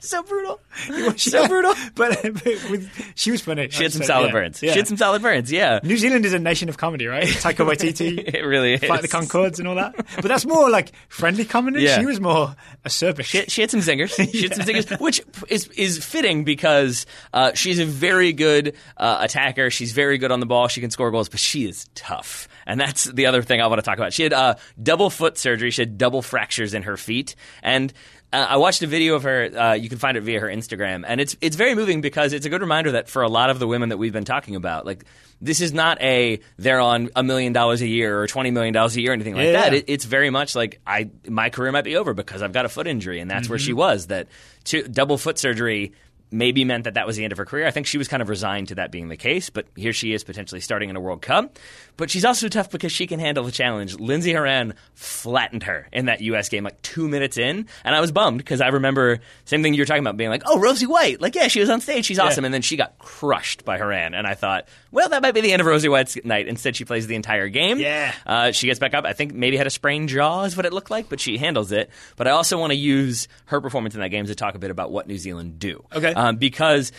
So brutal. She- so brutal. But, but with, she was funny. She had some So, solid yeah. burns. Yeah. She had some solid burns. Yeah, New Zealand is a nation of comedy, right? Taika Waititi. it really is. Fight the Conchords and all that. But that's more like friendly comedy. Yeah. She was more acerbic. She, she had some zingers. She had some zingers, which is is fitting because uh, she's a very good uh, attacker. She's very good on the ball. She can score goals, but she is tough, and that's the other thing I want to talk about. She had uh, double foot surgery. She had double fractures in her feet, and. Uh, I watched a video of her. Uh, you can find it via her Instagram, and it's it's very moving because it's a good reminder that for a lot of the women that we've been talking about, like this is not a they're on a million dollars a year or twenty million dollars a year or anything like Yeah. that. It, it's very much like I my career might be over because I've got a foot injury, and that's where Mm-hmm. she was. That two, double foot surgery maybe meant that that was the end of her career. I think she was kind of resigned to that being the case, but here she is potentially starting in a World Cup. But she's also tough because she can handle the challenge. Lindsey Horan flattened her in that U.S. game like two minutes in, and I was bummed because I remember same thing you were talking about being like, oh, Rosie White, like yeah, she was on stage, she's awesome, and then she got crushed by Horan, and I thought, well, that might be the end of Rosie White's night. Instead, she plays the entire game. Yeah. Uh, she gets back up. I think maybe had a sprained jaw is what it looked like, but she handles it. But I also want to use her performance in that game to talk a bit about what New Zealand do. Okay. Um, because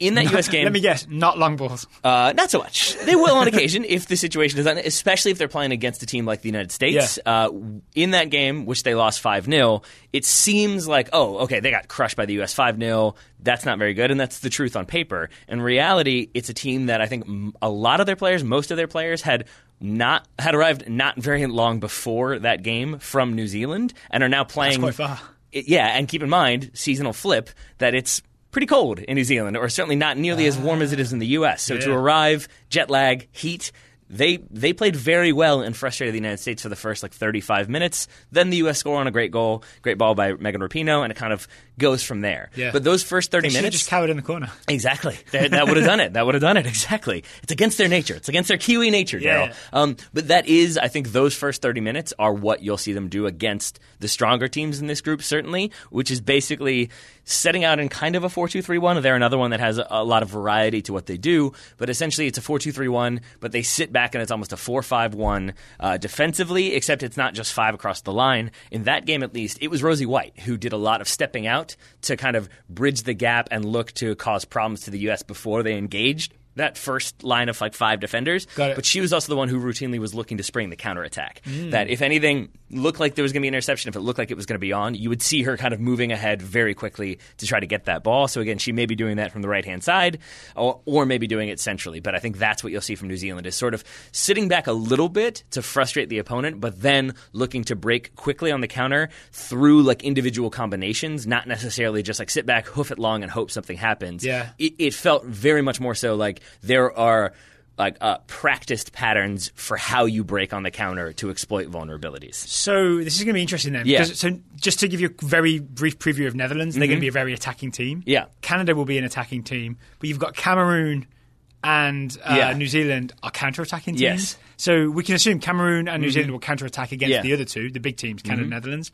in that U.S. game, Let me guess, not long balls. uh, not so much. They will on occasion if the situation is, on, especially if they're playing against a team like the United States. Uh, in that game, which they lost 5 0, it seems like, oh, okay, they got crushed by the U.S. 5 0. That's not very good, and that's the truth on paper. In reality, it's a team that I think a lot of their players, most of their players, had not had arrived not very long before that game from New Zealand and are now playing quite far. it- yeah, and keep in mind, seasonal flip, that it's pretty cold in New Zealand, or certainly not nearly as warm as it is in the U.S. So to arrive, jet lag, heat, they they played very well and frustrated the United States for the first like 35 minutes. Then the U.S. score on a great goal, great ball by Megan Rapinoe, and it kind of goes from there. Yeah. But those first 30 She minutes, just cowered in the corner. Exactly. That, that would have done it. That would have done it. Exactly. It's against their nature. It's against their Kiwi nature, Yeah. Daryl. Um, but that is, I think, those first 30 minutes are what you'll see them do against the stronger teams in this group, certainly, which is basically setting out in kind of a 4 2 3 1. They're another one that has a, a lot of variety to what they do, but essentially it's a 4 2 3 1, but they sit back and it's almost a 4 5 1 uh, defensively, except it's not just five across the line. In that game, at least, it was Rosie White who did a lot of stepping out to kind of bridge the gap and look to cause problems to the U.S. before they engaged that first line of like five defenders. Got it. But she was also the one who routinely was looking to spring the counterattack. Mm. That if anything looked like there was going to be an interception, if it looked like it was going to be on, you would see her kind of moving ahead very quickly to try to get that ball. So again, she may be doing that from the right hand side or, or maybe doing it centrally. But I think that's what you'll see from New Zealand is sort of sitting back a little bit to frustrate the opponent, but then looking to break quickly on the counter through like individual combinations, not necessarily just like sit back, hoof it long, and hope something happens. Yeah. It, it felt very much more so like there are like uh, practiced patterns for how you break on the counter to exploit vulnerabilities. So this is going to be interesting then. Yeah. Because, so just to give you a very brief preview of Netherlands, they're going to be a very attacking team. Mm-hmm. Yeah. Canada will be an attacking team, but you've got Cameroon and uh, Yeah. New Zealand are counter-attacking teams. Yes. Mm-hmm. So we can assume Cameroon and New Zealand will counter-attack against Yeah. Mm-hmm. the other two, the big teams, Canada and Netherlands.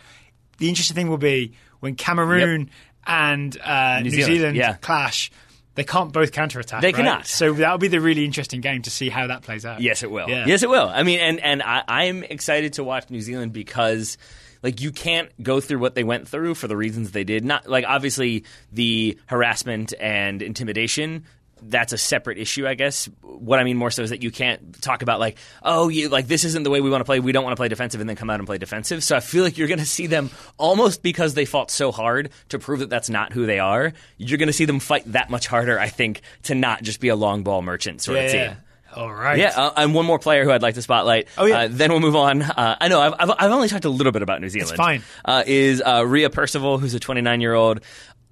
The interesting thing will be when Cameroon and uh, New, Zealand, Zealand, yeah. clash. They can't both counter-attack. They right? cannot. So that'll be the really interesting game to see how that plays out. Yes, it will. Yeah. Yes, it will. I mean, and and I, I'm excited to watch New Zealand because. Like you can't go through what they went through for the reasons they did. Not like obviously the harassment and intimidation. That's a separate issue, I guess. What I mean more so is that you can't talk about like, oh, you like this isn't the way we want to play. We don't want to play defensive, and then come out and play defensive. So I feel like you're going to see them almost because they fought so hard to prove that that's not who they are. You're going to see them fight that much harder, I think, to not just be a long ball merchant sort Yeah. of team. yeah. All right. Yeah, uh, and one more player who I'd like to spotlight. Oh, yeah. Uh, then we'll move on. Uh, I know I've, I've, I've only talked a little bit about New Zealand. fine. Uh, is uh, Ria Percival, who's a 29 year old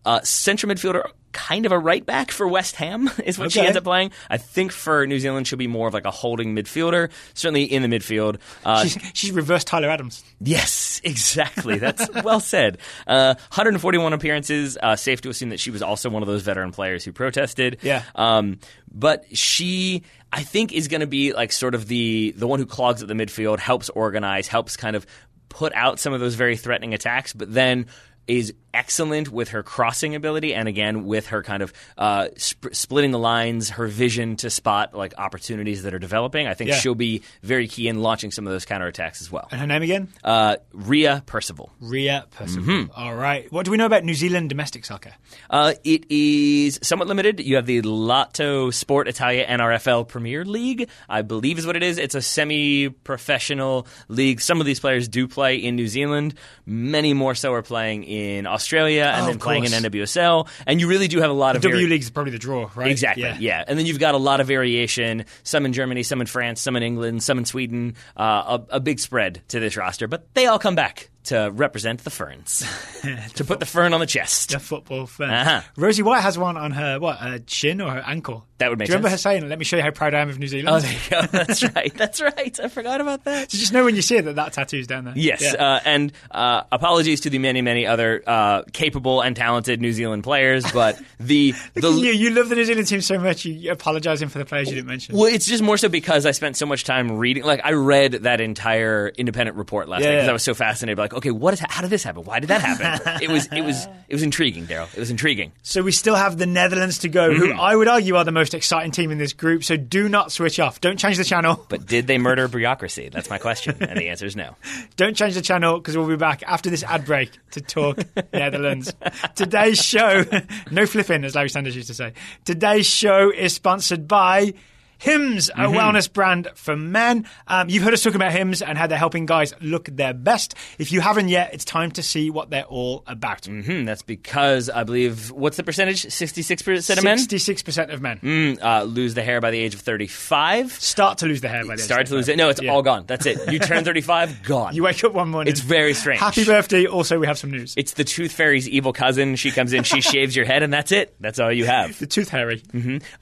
uh, central midfielder, kind of a right back for West Ham is what she ends up playing. I think for New Zealand she'll be more of like a holding midfielder, certainly in the midfield. Uh, She's, she's reversed Tyler Adams. Yes, exactly. That's well said. Uh, 141 appearances. Uh, safe to assume that she was also one of those veteran players who protested. Yeah. Um, but she, I think, is going to be like sort of the the one who clogs at the midfield, helps organize, helps kind of put out some of those very threatening attacks, but then is excellent with her crossing ability and again with her kind of uh, sp- splitting the lines her vision to spot like opportunities that are developing i think Yeah. she'll be very key in launching some of those counterattacks as well And her name again? uh, Ria Percival. Ria Percival. Mm-hmm. All right. What do we know about New Zealand domestic soccer? Uh, it is somewhat limited. You have the Lotto Sport Italia NRFL Premier League, I believe is what it is. It's a semi-professional league. Some of these players do play in New Zealand. Many more so are playing in Australia and Oh, then playing in. NWSL. And you really do have a lot of W vari- League is probably the draw, right? Exactly. Yeah. And then you've got a lot of variation. Some in Germany, some in France, some in England, some in Sweden. Uh, a, a big spread to this roster, but they all come back to represent the Ferns, to put the fern on the chest. The football fan. Uh-huh. Rosie White has one on her what shin or her ankle. That would make Do you remember sense. her saying, "Let me show you how proud I am of New Zealand"? Oh, there you go. That's right. That's right. I forgot about that. So just know when you see it that that tattoo's down there. Yes, Yeah. uh, and uh, apologies to the many, many other uh, capable and talented New Zealand players, but the the you, you love the New Zealand team so much, you apologising for the players you didn't mention. Well, it's just more so because I spent so much time reading. Like, I read that entire independent report last Yeah, night because yeah. I was so fascinated. Like, okay, what is? How did this happen? Why did that happen? it was, it was, it was intriguing, Daryl. It was intriguing. So we still have the Netherlands to go, who Mm-hmm. I would argue are the most exciting team in this group. So do not switch off. Don't change the channel. But did they murder bureaucracy? That's my question, and the answer is no. Don't change the channel because we'll be back after this ad break to talk Netherlands. Today's show, no flipping, as Larry Sanders used to say. Today's show is sponsored by. Hims, a wellness brand for men. Um, you've heard us talk about Hims and how they're helping guys look their best. If you haven't yet, it's time to see what they're all about. Hmm, that's because I believe what's the percentage? Sixty-six percent of men 66% of men Mm, uh, lose the hair by the age of thirty-five. start to lose the hair by the age. Start to lose it. No, it's all gone. That's it. You turn thirty-five, gone. You wake up one morning. It's very strange. Happy birthday. Also, we have some news. It's the Tooth Fairy's evil cousin. She comes in, she shaves your head, and that's it. That's all you have. the tooth hairy.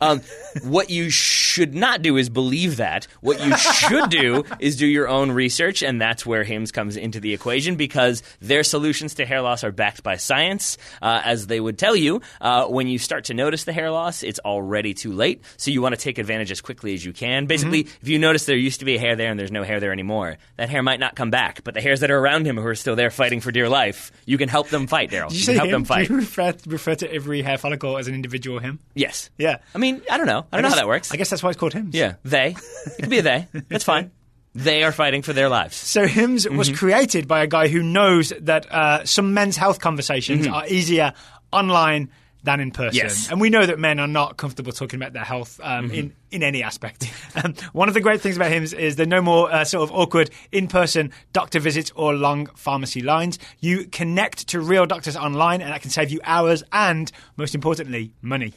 Um, what you should not do is believe that. What you should do is do your own research, and that's where Hims comes into the equation because their solutions to hair loss are backed by science. Uh, as they would tell you, uh, when you start to notice the hair loss, it's already too late. So you want to take advantage as quickly as you can. Basically, if you notice there used to be a hair there and there's no hair there anymore, that hair might not come back. But the hairs that are around him who are still there fighting for dear life, you can help them fight, Daryl. You You can help him? them fight. Do you refer, refer to every hair follicle as an individual him? Yes. Yeah. I mean, I don't know. I don't know how that works. I guess that's why it's called Hims. Yeah, they. It could be a they. That's fine. They are fighting for their lives. So Hims was Mm-hmm. created by a guy who knows that uh, some men's health conversations are easier online than in person. Mm-hmm. Yes. Mm-hmm. And we know that men are not comfortable talking about their health um, in, in any aspect. Um, one of the great things about Hims is there are no more uh, sort of awkward in-person doctor visits or long pharmacy lines. You connect to real doctors online and that can save you hours and, most importantly, money.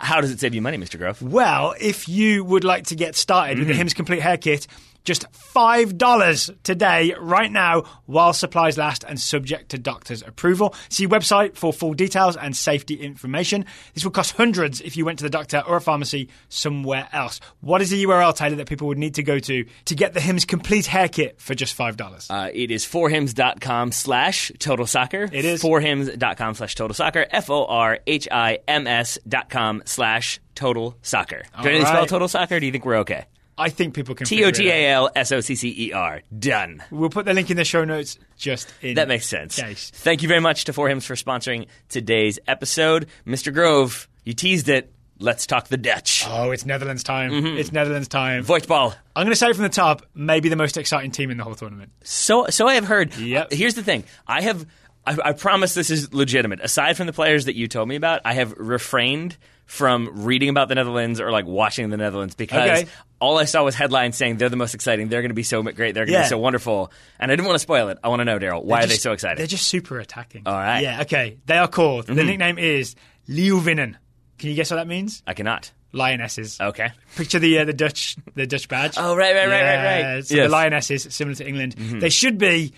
How does it save you money, Mr. Grove? Well, if you would like to get started with the mm. Hims Complete Hair Kit, just $5 today, right now, while supplies last and subject to doctor's approval. See website for full details and safety information. This would cost hundreds if you went to the doctor or a pharmacy somewhere else. What is the URL, Taylor, that people would need to go to to get the Hims Complete Hair Kit for just $5? Uh, it is forhims.com slash total soccer. It is. Forhims.com slash total soccer. F O R H I M S dot com slash total soccer. Do I to spell total soccer? Do you think we're okay? I think people can T O T. A L S O C C E R. Done. We'll put the link in the show notes just in That makes sense. case. Thank you very much to Forhims for sponsoring today's episode. Mr. Grove, you teased it. Let's talk the Dutch. Oh, it's Netherlands time. Mm-hmm. It's Netherlands time. Voetbal. I'm going to say from the top, maybe the most exciting team in the whole tournament. So, so I have heard. Yep. Uh, here's the thing. I have. I, I promise this is legitimate. Aside from the players that you told me about, I have refrained from reading about the Netherlands or like watching the Netherlands because Okay. all I saw was headlines saying they're the most exciting. They're going to be so great. They're going to Yeah. be so wonderful. And I didn't want to spoil it. I want to know, Daryl, why are they so excited? They're just super attacking. All right. Mm-hmm. Yeah, okay. They are called. The nickname is Leeuwinnen. Can you guess what that means? I cannot. Lionesses. Okay. Picture the uh, the Dutch the Dutch badge. Oh, right, right, right, right, Yeah, right. So Yes. the lionesses, similar to England, they should be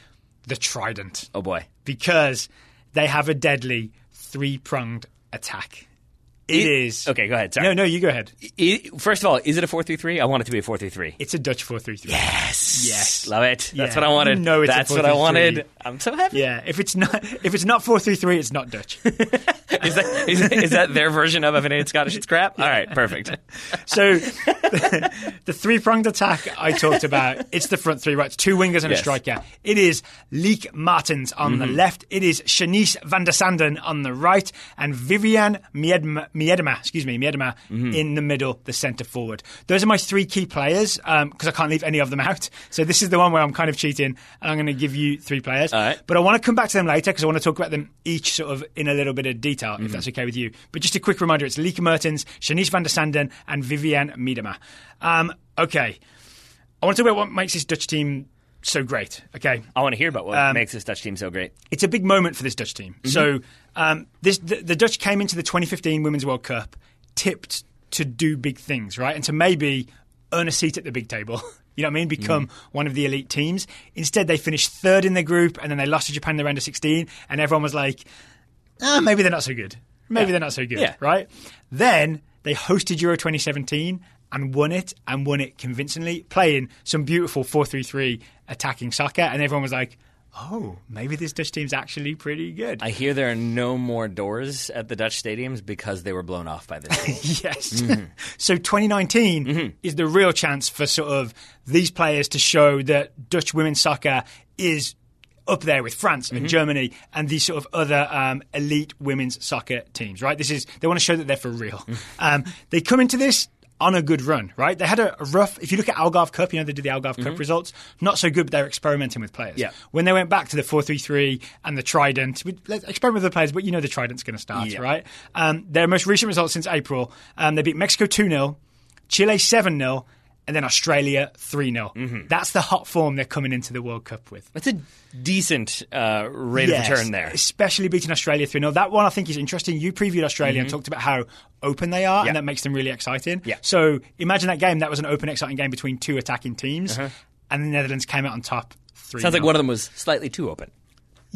the Trident Oh boy. because they have a deadly three pronged attack. It I- Okay, go ahead. Sorry. No, no, you go ahead. I- first of all, is it a 4 3 3? I want it to be a 4 3 3. It's a Dutch four three three. Yes. Yes. Love it. That's what I wanted. No, it's That's what I wanted. I'm so happy. Yeah, if it's not if it's not four three three, it's not Dutch. Is, that, is, is that their version of if it ain't Scottish, it's crap? All right, perfect. So the three pronged attack I talked about, it's the front three, right? It's two wingers and Yes. a striker. It is Lieke Martens on the mm-hmm. left. It is Shanice van der Sanden on the right, and Vivianne Miedema, Miedema excuse me, Miedema mm-hmm. in the middle, the centre forward. Those are my three key players um, because I can't leave any of them out. So this is the one where I'm kind of cheating, and I'm going to give you three players. All right. But I want to come back to them later because I want to talk about them each sort of in a little bit of detail, if mm-hmm. that's okay with you. But just a quick reminder it's Lieke Martens, Shanice van der Sanden, and Vivianne Miedema. Um, okay. I want to talk about what makes this Dutch team so great. Okay. I want to hear about what Um, makes this Dutch team so great. It's a big moment for this Dutch team. So um, this the, the Dutch came into the 2015 Women's World Cup tipped to do big things, right? And to maybe earn a seat at the big table. You know what I mean? Become one of the elite teams. Instead, they finished third in the group, and then they lost to Japan in the round of 16, and everyone was like, ah, maybe they're not so good. Maybe Yeah. they're not so good, Yeah. right? Then they hosted Euro 2017 and won it, and won it convincingly, playing some beautiful 4 3 3 attacking soccer, and everyone was like, oh, maybe this Dutch team's actually pretty good. I hear there are no more doors at the Dutch stadiums because they were blown off by this yes. so 2019 is the real chance for sort of these players to show that Dutch women's soccer is up there with France and Germany and these sort of other um, elite women's soccer teams, right? This is they want to show that they're for real. Um, they come into this on a good run, right? They had a rough. If you look at Algarve Cup, you know they did the Algarve Cup results. Not so good, but they're experimenting with players. Yeah. When they went back to the four-three-three and the Trident, we- let's experiment with the players, but you know the Trident's going to start, Yeah. right? Um, their most recent results since April, um, they beat Mexico 2 0, Chile 7 0, and then Australia 3 0. Mm-hmm. That's the hot form they're coming into the World Cup with. That's a decent uh, rate Yes, of return there. Especially beating Australia 3 0. That one I think is interesting. You previewed Australia and talked about how open they are, Mm-hmm. Yeah. and that makes them really exciting. Yeah. So imagine that game. That was an open, exciting game between two attacking teams, and the Netherlands came out on top 3 Uh-huh. Sounds like one of them was slightly too open.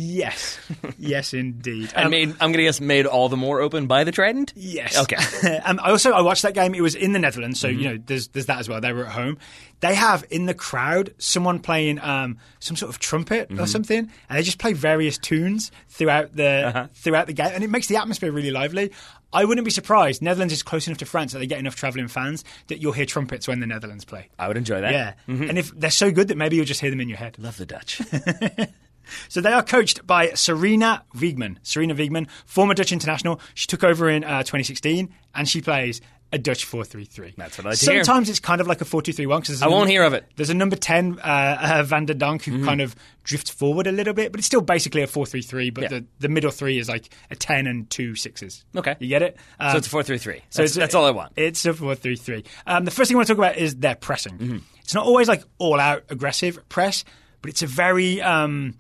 Yes. yes, indeed. And Um, made, I'm going to guess made all the more open by the Trident? Yes. Okay. um, I also I watched that game. It was in the Netherlands, so Mm-hmm. you know there's there's that as well. They were at home. They have in the crowd someone playing um, some sort of trumpet Mm-hmm. or something, and they just play various tunes throughout the Uh-huh. throughout the game, and it makes the atmosphere really lively. I wouldn't be surprised. Netherlands is close enough to France that they get enough travelling fans that you'll hear trumpets when the Netherlands play. I would enjoy that. Yeah, Mm-hmm. and if they're so good that maybe you'll just hear them in your head. Love the Dutch. So they are coached by Sarina Wiegman. Sarina Wiegman, former Dutch international. She took over in uh, 2016 and she plays a Dutch 4-3-3. That's what I like to hear. Sometimes it's kind of like a 4-2-3-1 because I won't hear of it. There's a number 10, uh, uh, Van der Donk, who kind of drifts forward a little bit, but it's still basically a 4-3-3, but Yeah. the, the middle three is like a 10 and two sixes. Okay. You get it? Um, so it's a 4 3 3. so That's, it's that's all I want. It's a 4-3-3. Um, the first thing I want to talk about is their pressing. Mm-hmm. It's not always like all-out aggressive press, but it's a very um,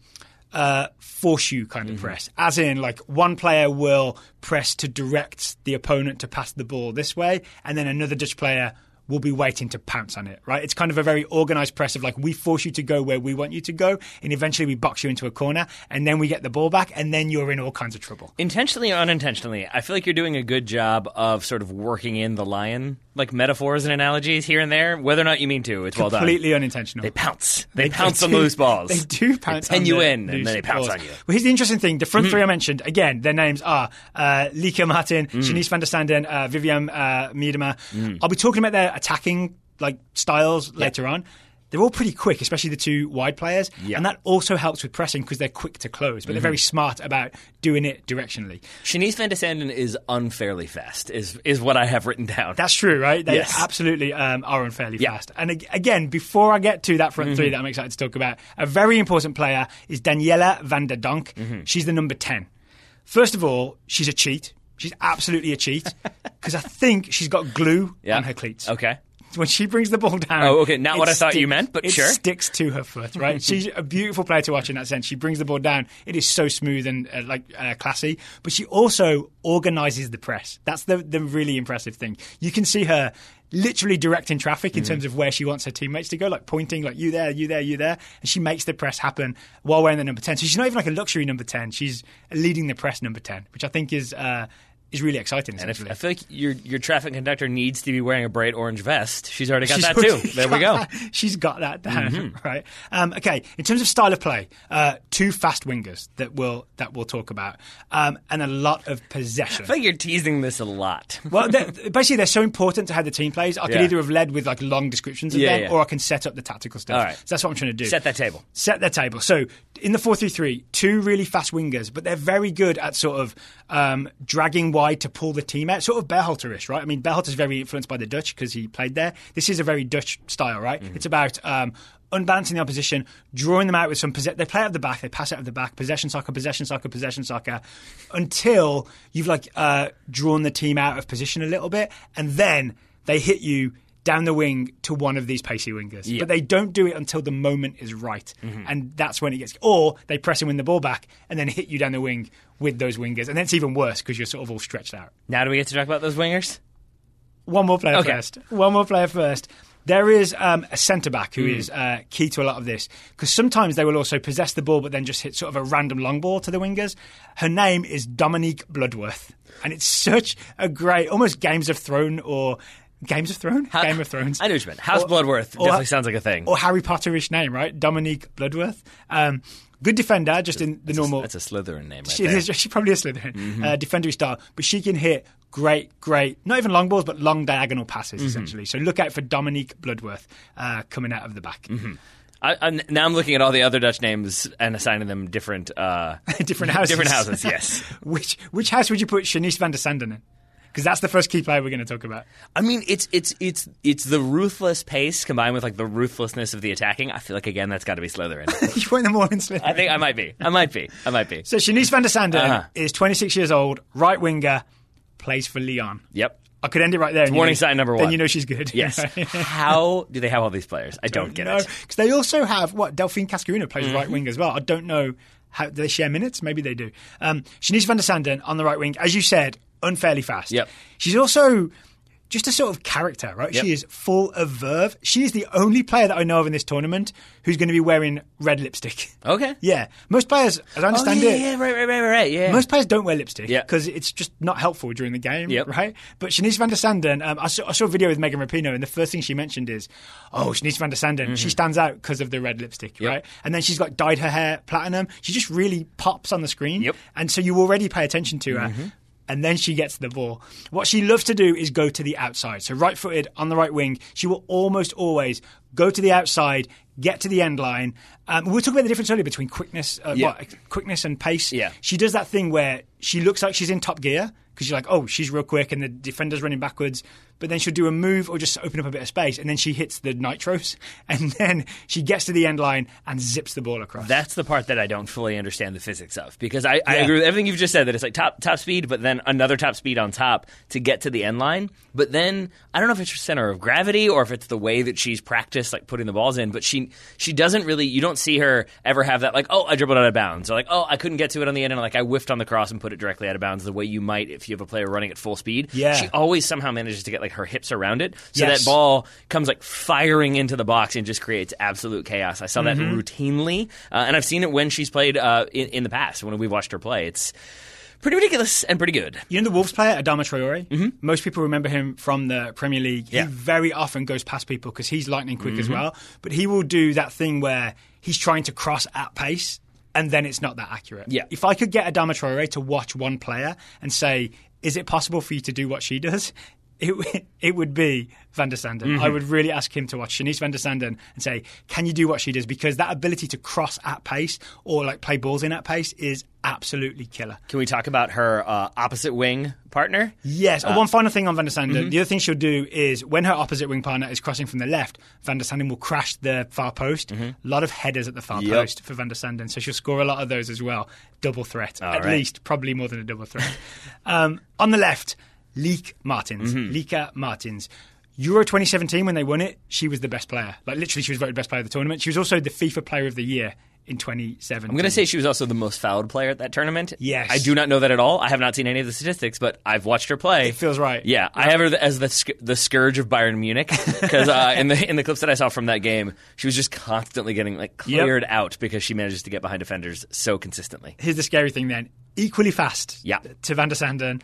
uh, force you kind of Mm-hmm. press. As in, like one player will press to direct the opponent to pass the ball this way, and then another Dutch player will be waiting to pounce on it. Right? It's kind of a very organized press of like we force you to go where we want you to go, and eventually we box you into a corner, and then we get the ball back, and then you're in all kinds of trouble. Intentionally or unintentionally, I feel like you're doing a good job of sort of working in the lion, like metaphors and analogies here and there. Whether or not you mean to, it's well done. Completely unintentional. They pounce. They, They pounce on do- the loose balls. They do pounce. They pin on you in, and then they pounce balls. on you. Well, here's the interesting thing: the front three I mentioned again, their names are uh, Lieke Martens, Mm. Shanice van der Sanden, uh, Vivianne uh, Miedema. I'll be talking about their attacking like styles later on. They're all pretty quick, especially the two wide players, Yeah. and that also helps with pressing because they're quick to close, but they're mm-hmm. very smart about doing it directionally. Shanice Van de Sanden is unfairly fast, is is what I have written down. That's true, right? They Yes. absolutely um, are unfairly Yeah. fast. And ag- again, before I get to that front three mm-hmm. that I'm excited to talk about, a very important player is Danielle van der Donk. Mm-hmm. She's the number 10. First of all, she's a cheat. She's absolutely a cheat because I think she's got glue Yeah. on her cleats. Okay. When she brings the ball down. Oh, okay, not what I thought you meant, but it sure. sticks to her foot, right? She's a beautiful player to watch in that sense. She brings the ball down. It is so smooth and uh, like uh, classy, but she also organizes the press. That's the the really impressive thing. You can see her literally directing traffic Mm-hmm. in terms of where she wants her teammates to go, like pointing, like you there, you there, you there, and she makes the press happen while wearing the number ten. So she's not even like a luxury number ten. She's leading the press number ten, which I think is. Uh, is really exciting. And if. I feel like your your traffic conductor needs to be wearing a bright orange vest. She's already got She's that too. There we go. that. She's got that down, Mm-hmm. right? Um, okay. In terms of style of play, uh, two fast wingers that we'll that we'll talk about, um, and a lot of possession. I feel like you're teasing this a lot. well, they're, basically, they're so important to how the team plays. I could Yeah. either have led with like long descriptions of Yeah, them, yeah. or I can set up the tactical stuff. All right. So that's what I'm trying to do. Set that table. set their table. So in the 4-3-3, two really fast wingers, but they're very good at sort of um, dragging wide to pull the team out, sort of Berhalter-ish, right? I mean, Berhalter's very influenced by the Dutch because he played there. This is a very Dutch style, right? Mm-hmm. It's about um, unbalancing the opposition, drawing them out with some possession. They play out of the back, they pass out of the back, possession soccer, possession soccer, possession soccer, until you've like uh, drawn the team out of position a little bit, and then they hit you down the wing to one of these pacey wingers. Yeah. But they don't do it until the moment is right. And that's when it gets. Or they press and win the ball back and then hit you down the wing with those wingers. And then it's even worse because you're sort of all stretched out. Now do we get to talk about those wingers? One more player Okay. first. One more player first. There is um, a centre back who is uh, key to a lot of this because sometimes they will also possess the ball but then just hit sort of a random long ball to the wingers. Her name is Dominique Bloodworth, and it's such a great, almost Games of Thrones or Games of Thrones, Game of Thrones. I know what you meant. House Or- Bloodworth or- definitely sounds like a thing. or Harry Potterish name, right? Dominique Bloodworth. Um, good defender, just in the normal. That's a Slytherin name right She there. is. She probably a Slytherin. Mm-hmm. Uh, defendery style, but she can hit great, great. Not even long balls, but long diagonal passes Mm-hmm. essentially. So look out for Dominique Bloodworth uh, coming out of the back. Mm-hmm. I, I, now I'm looking at all the other Dutch names and assigning them different uh, Different houses. Different houses, yes. which which house would you put Shanice van der Sanden in? Because that's the first key player we're going to talk about. I mean, it's it's it's it's the ruthless pace combined with like the ruthlessness of the attacking. I feel like again that's got to be Slytherin. you put them all in Slytherin. I think I might be. I might be. I might be. so Shanice van der Sanden Uh-huh. is 26 years old, right winger, plays for Lyon. Yep. I could end it right there. warning know- sign number one. Then you know she's good. Yes. How do they have all these players? I don't get no, it. because they also have what Delphine Cascarino plays Mm-hmm. right wing as well. I don't know how do they share minutes. Maybe they do. Um, Shanice van der Sanden on the right wing, as you said, unfairly fast. Yep. She's also just a sort of character, right? Yep. She is full of verve. She is the only player that I know of in this tournament who's going to be wearing red lipstick. Okay. Yeah, most players, as I understand oh, yeah, it, yeah, right, right, right, right. Yeah. most players don't wear lipstick because it's just not helpful during the game, Yep. right? But Shanice van der Sanden, um, I, saw, I saw a video with Megan Rapinoe, and the first thing she mentioned is, "Oh, Shanice van der Sanden, she stands out because of the red lipstick, Mm-hmm. Yep. right?" And then she's got dyed her hair platinum. She just really pops on the screen, Yep. Mm-hmm. and so you already pay attention to her. And then she gets the ball. What she loves to do is go to the outside. So right footed on the right wing, she will almost always go to the outside, get to the end line. Um, we were talking about the difference earlier between quickness, uh, Yeah. what, quickness and pace. Yeah. She does that thing where she looks like she's in top gear because you're like, oh, she's real quick and the defender's running backwards. But then she'll do a move or just open up a bit of space and then she hits the nitros and then she gets to the end line and zips the ball across. That's the part that I don't fully understand the physics of because I, I agree with everything you've just said that it's like top top speed, but then another top speed on top to get to the end line. But then I don't know if it's her center of gravity or if it's the way that she's practiced like putting the balls in. But she she doesn't really you don't see her ever have that like oh I dribbled out of bounds or like oh I couldn't get to it on the end and like I whiffed on the cross and put it directly out of bounds the way you might if you have a player running at full speed. Yeah. she always somehow manages to get like her hips around it so Yes. that ball comes like firing into the box and just creates absolute chaos. I saw that Mm-hmm. routinely, uh, and I've seen it when she's played uh, in, in the past when we've watched her play. It's pretty ridiculous and pretty good. You know the Wolves player, Adama Traore? Most people remember him from the Premier League. Mm-hmm. Yeah. Mm-hmm. He very often goes past people because he's lightning quick as well. But he will do that thing where he's trying to cross at pace and then it's not that accurate. Yeah. If I could get Adama Traore to watch one player and say, is it possible for you to do what she does? It, it would be Van der Sanden. Mm-hmm. I would really ask him to watch Shanice Van der Sanden and say, can you do what she does? Because that ability to cross at pace or like play balls in at pace is absolutely killer. Can we talk about her uh, opposite wing partner? Yes. Uh, oh, one final thing on Van der Sanden. mm-hmm. The other thing she'll do is when her opposite wing partner is crossing from the left, Van der Sanden will crash the far post. A lot of headers at the far Mm-hmm. Yep. post for Van der Sanden, so she'll score a lot of those as well. Double threat, at right. least, probably more than a double threat. um, on the left, Lieke Martens, Mm-hmm. Lieke Martens. Euro 2017, when they won it, she was the best player. Like literally, she was voted best player of the tournament. She was also the FIFA Player of the Year in 2017. I'm going to say she was also the most fouled player at that tournament. Yes. I do not know that at all. I have not seen any of the statistics, but I've watched her play. It feels right. Yeah, I have her as the the scourge of Bayern Munich because uh, in the in the clips that I saw from that game, she was just constantly getting like Yep. cleared out because she manages to get behind defenders so consistently. here's the scary thing then equally fast Yeah. to Van der Sanden.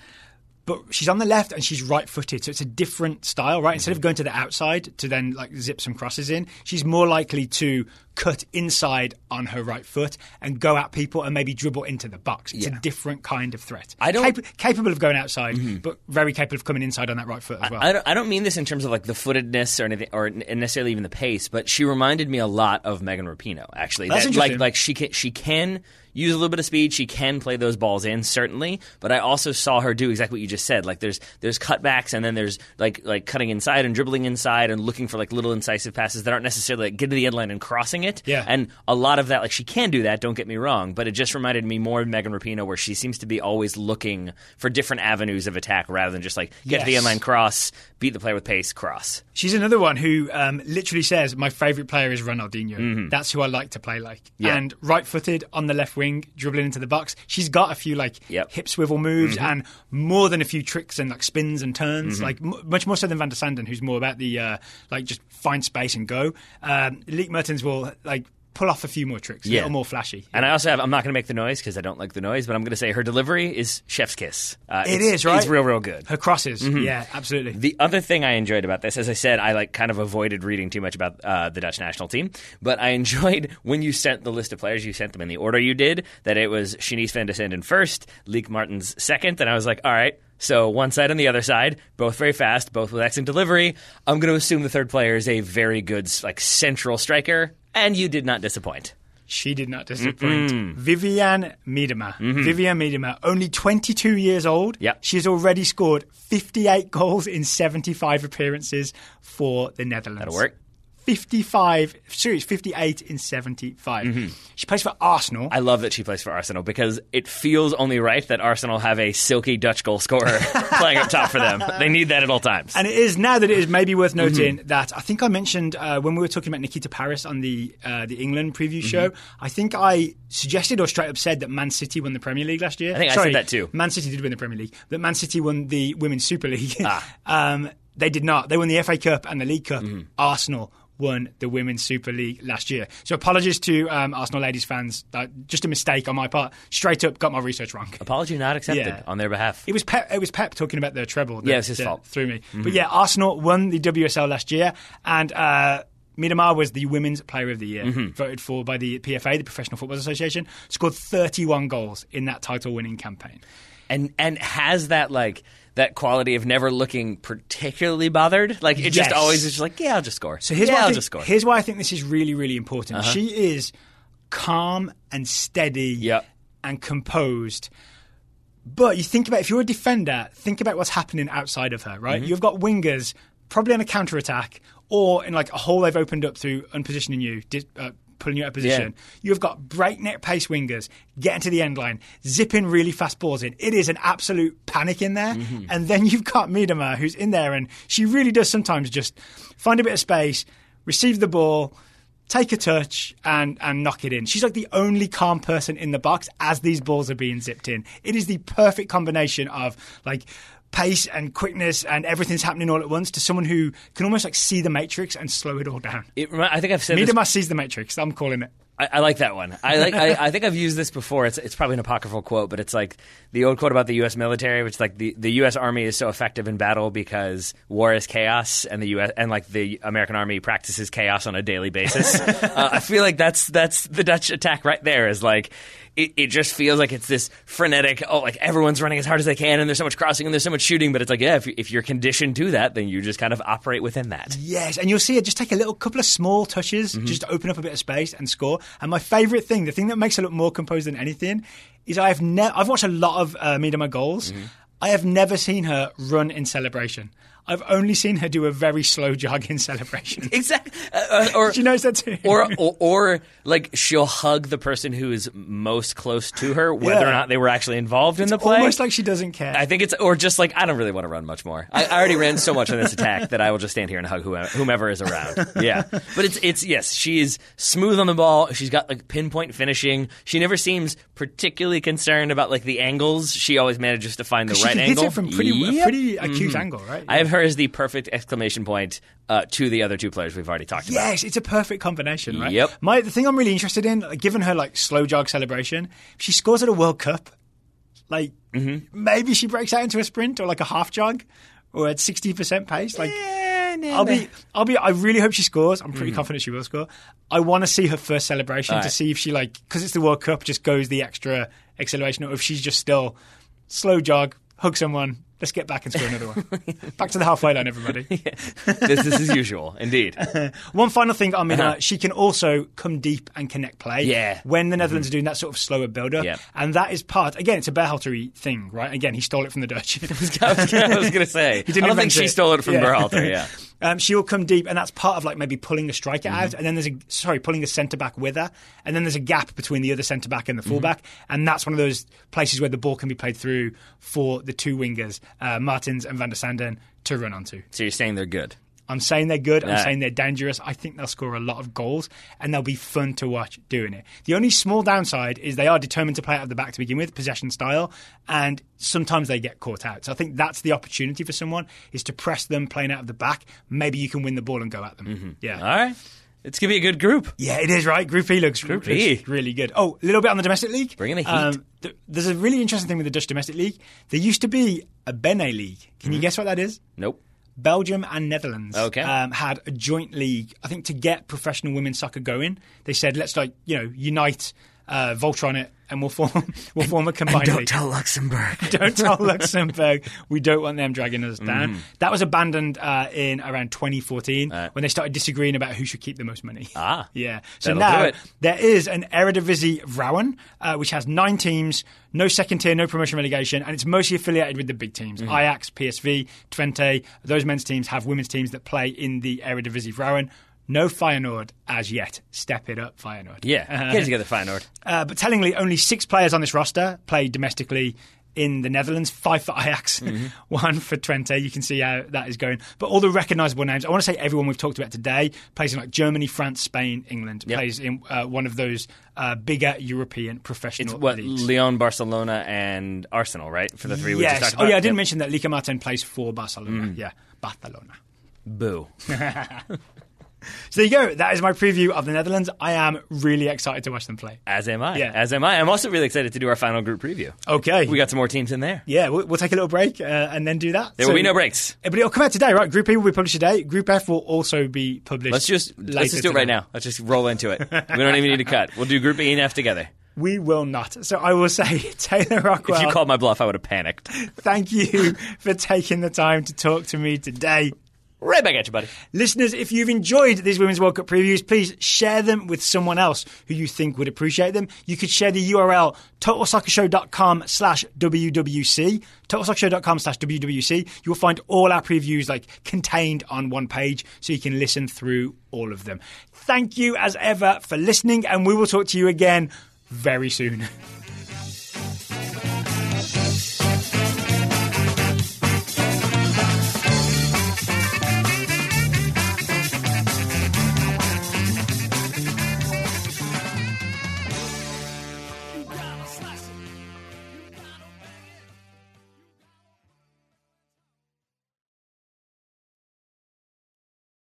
But she's on the left and she's right footed, so it's a different style, right? Instead of going to the outside to then like zip some crosses in, she's more likely to cut inside on her right foot and go at people and maybe dribble into the box. It's Yeah. a different kind of threat. I don't- Mm-hmm. Cap- capable of going outside, but very capable of coming inside on that right foot as well. I don't, I don't mean this in terms of like the footedness or anything, or necessarily even the pace, but she reminded me a lot of Megan Rapinoe. Actually, That's That- interesting. like like she can she can use a little bit of speed. She can play those balls in certainly, but I also saw her do exactly what you just said. Like there's there's cutbacks and then there's like like cutting inside and dribbling inside and looking for like little incisive passes that aren't necessarily like get to the end line and crossing it. Yeah. and a lot of that like she can do that. Don't get me wrong, but it just reminded me more of Megan Rapinoe, where she seems to be always looking for different avenues of attack rather than just like get to the end line cross, beat the player with pace, cross. She's another one who um, literally says, "My favorite player is Ronaldinho. That's who I like to play like." Mm-hmm. Yeah. And right-footed on the left wing, dribbling into the box. She's got a few like Yep. Mm-hmm. hip swivel moves and more than a few tricks and like spins and turns. Like m- much more so than Van der Sanden, who's more about the uh, like just find space and go. Um, Lieke Martens will like pull off a few more tricks, a little more flashy. And I also have, I'm not going to make the noise because I don't like the noise, but I'm going to say her delivery is chef's kiss. Uh, it's- is, right? It's real, real good. Her crosses, Mm-hmm. yeah, absolutely. The other thing I enjoyed about this, as I said, I like kind of avoided reading too much about uh, the Dutch national team, but I enjoyed when you sent the list of players, you sent them in the order you did, that it was Shanice van de Sanden first, Lieke Martens second, and I was like, all right, so one side and the other side, both very fast, both with excellent delivery. I'm going to assume the third player is a very good, like, central striker, and you did not disappoint. She did not disappoint. Vivianne Miedema. Mm-hmm. Vivianne Miedema, only 22 years old. Yep. She has already scored 58 goals in 75 appearances for the Netherlands. That'll work. 55, sorry, it's 58 in 75. She plays for Arsenal. I love that she plays for Arsenal because it feels only right that Arsenal have a silky Dutch goal scorer playing up top for them. They need that at all times. And it is now that it is maybe worth noting Mm-hmm. that I think I mentioned uh, when we were talking about Nikita Parris on the uh, the England preview Mm-hmm. show. I think I suggested or straight up said that Man City won the Premier League last year. I think I said Sorry, that too. Man City did win the Premier League. That Man City won the Women's Super League. Ah. um, they did not. They won the FA Cup and the League Cup. Mm-hmm. Arsenal won the Women's Super League last year. So apologies to um, Arsenal ladies fans. Uh, just a mistake on my part. Straight up, got my research wrong. Apology not accepted Yeah. on their behalf. It was Pep. It was Pep talking about the treble. That, Yeah, it's his that fault. Mm-hmm. Through me, but yeah, Arsenal won the WSL last year, and uh, Miedema was the Women's Player of the Year, Mm-hmm. voted for by the PFA, the Professional Football Association. Scored 31 goals in that title-winning campaign. and and has that like that quality of never looking particularly bothered. Like it just always is just like, yeah, I'll just score. So here's yeah, why I I'll think, just score. Uh-huh. here's why I think this is really, really important. She is calm and steady Yep. and composed. But you think about if you're a defender, think about what's happening outside of her, right? You've got wingers probably on a counter attack or in like a hole they've opened up through unpositioning you, uh, pulling you out of position. You've got breakneck pace wingers getting to the end line, zipping really fast balls in. It is an absolute panic in there. Mm-hmm. And then you've got Miedema who's in there and she really does sometimes just find a bit of space, receive the ball, take a touch and and knock it in. She's like the only calm person in the box as these balls are being zipped in. It is the perfect combination of like pace and quickness and everything's happening all at once to someone who can almost like see the matrix and slow it all down. It I think I've said this sees the matrix. I'm calling it. I, I like that one. I like. I, I think I've used this before. It's it's probably an apocryphal quote, but it's like the old quote about the U.S. military, which is like the, the U.S. Army is so effective in battle because war is chaos, and the U.S. and like the American Army practices chaos on a daily basis. uh, I feel like that's that's the Dutch attack right there. Is like. It, it just feels like it's this frenetic. Oh, like everyone's running as hard as they can, and there's so much crossing, and there's so much shooting. But it's like, yeah, if, if you're conditioned to that, then you just kind of operate within that. Yes, and you'll see it just take a little couple of small touches just to open up a bit of space and score. And my favourite thing, the thing that makes her look more composed than anything, is I've ne- I've watched a lot of uh, Miedema goals. I have never seen her run in celebration. I've only seen her do a very slow jog in celebration. Exactly. Uh, or she knows that too. or, or or like she'll hug the person who is most close to her, whether Yeah. or not they were actually involved in the play. Almost like she doesn't care. I think it's or just like I don't really want to run much more. I, I already ran so much on this attack that I will just stand here and hug whoever, whomever is around. Yeah, but it's it's yes, she is smooth on the ball. She's got like pinpoint finishing. She never seems particularly concerned about like the angles. She always manages to find the she right can angle hit it from pretty, a Yep. pretty acute angle, right? I have her as the perfect exclamation point uh, to the other two players we've already talked about. Yes, it's a perfect combination, right? Yep. My the thing I'm really interested in, like, given her like slow jog celebration, if she scores at a World Cup, Like maybe she breaks out into a sprint or like a half jog or at sixty percent pace. Like I'll be, I'll be. I really hope she scores. I'm pretty confident she will score. I want to see her first celebration to see if she like because it's the World Cup, just goes the extra acceleration, or if she's just still slow jog, hug someone. Let's get back and score another one. back to the halfway line, everybody. Business as usual, indeed. One final thing on Minna, Uh-huh. she can also come deep and connect play. Yeah. When the Netherlands are doing that sort of slower build-up. Yeah. And that is part, again, it's a Berhalter thing, right? Again, he stole it from the Dutch. I was was gonna say. I didn't don't think she it. stole it from Yeah. Berhalter. Yeah. Um, she will come deep, and that's part of like maybe pulling a striker Mm-hmm. out, and then there's a sorry, pulling a centre back with her, and then there's a gap between the other centre back and the Mm-hmm. fullback, and that's one of those places where the ball can be played through for the two wingers, uh, Martens and Van der Sanden, to run onto. So you're saying they're good? I'm saying they're good. I'm saying they're dangerous. I think they'll score a lot of goals and they'll be fun to watch doing it. The only small downside is they are determined to play out of the back to begin with, possession style, and sometimes they get caught out. So I think that's the opportunity for someone is to press them playing out of the back. Maybe you can win the ball and go at them. Yeah. All right. It's gonna be a good group. Yeah, it is right. Group E looks, Group looks E. really good. Oh, a little bit on the domestic league. Bring in the heat. th- there's a really interesting thing with the Dutch domestic league. There used to be a Bene league. Can Mm-hmm. you guess what that is? Nope. Belgium and Netherlands Okay. um, had a joint league. I think to get professional women's soccer going, they said let's like you know unite uh, Voltron it and we'll form we'll form a combined don't league. tell Luxembourg. Don't tell Luxembourg. We don't want them dragging us down. Mm-hmm. That was abandoned uh, in around 2014 Uh. when they started disagreeing about who should keep the most money. Ah. yeah. So now do it. there is an Eredivisie Vrouwen, uh, which has nine teams, no second tier, no promotion relegation, and it's mostly affiliated with the big teams. Mm-hmm. Ajax, PSV, Twente. Those men's teams have women's teams that play in the Eredivisie Vrouwen. No Feyenoord as yet. Step it up, Feyenoord. Yeah. Uh, Get together, Feyenoord. uh, but tellingly, only six players on this roster played domestically in the Netherlands. Five for Ajax, Mm-hmm. one for Twente. You can see how that is going. But all the recognisable names. I want to say everyone we've talked about today plays in like Germany, France, Spain, England. Yep. Plays in uh, one of those uh, bigger European professional It's what leagues. Lyon, Barcelona, and Arsenal, right? For the three we just yes. Oh yeah, I didn't Yep. Mm. mention that Lieke Martens plays for Barcelona. Yeah, Barcelona. Boo. So there you go. That is my preview of the Netherlands. I am really excited to watch them play. As am I. Yeah. As am I. I'm also really excited to do our final group preview. Okay. We got some more teams in there. yeah, we'll, we'll take a little break uh, and then do that. There So- will be no breaks. But it'll come out today, right? Group E will be published today. Group F will also be published. Let's just later let's just do it right now. Let's just roll into it. we don't even need to cut. We'll do Group E and F together. We will not. So I will say, Taylor Rockwell, If you called my bluff, I would have panicked. thank you for taking the time to talk to me today. Right back at you, buddy. Listeners, if you've enjoyed these Women's World Cup previews, please share them with someone else who you think would appreciate them. You could share the URL totalsoccershow.com slash WWC. Totalsoccershow.com slash WWC. You'll find all our previews like contained on one page so you can listen through all of them. Thank you as ever for listening and we will talk to you again very soon.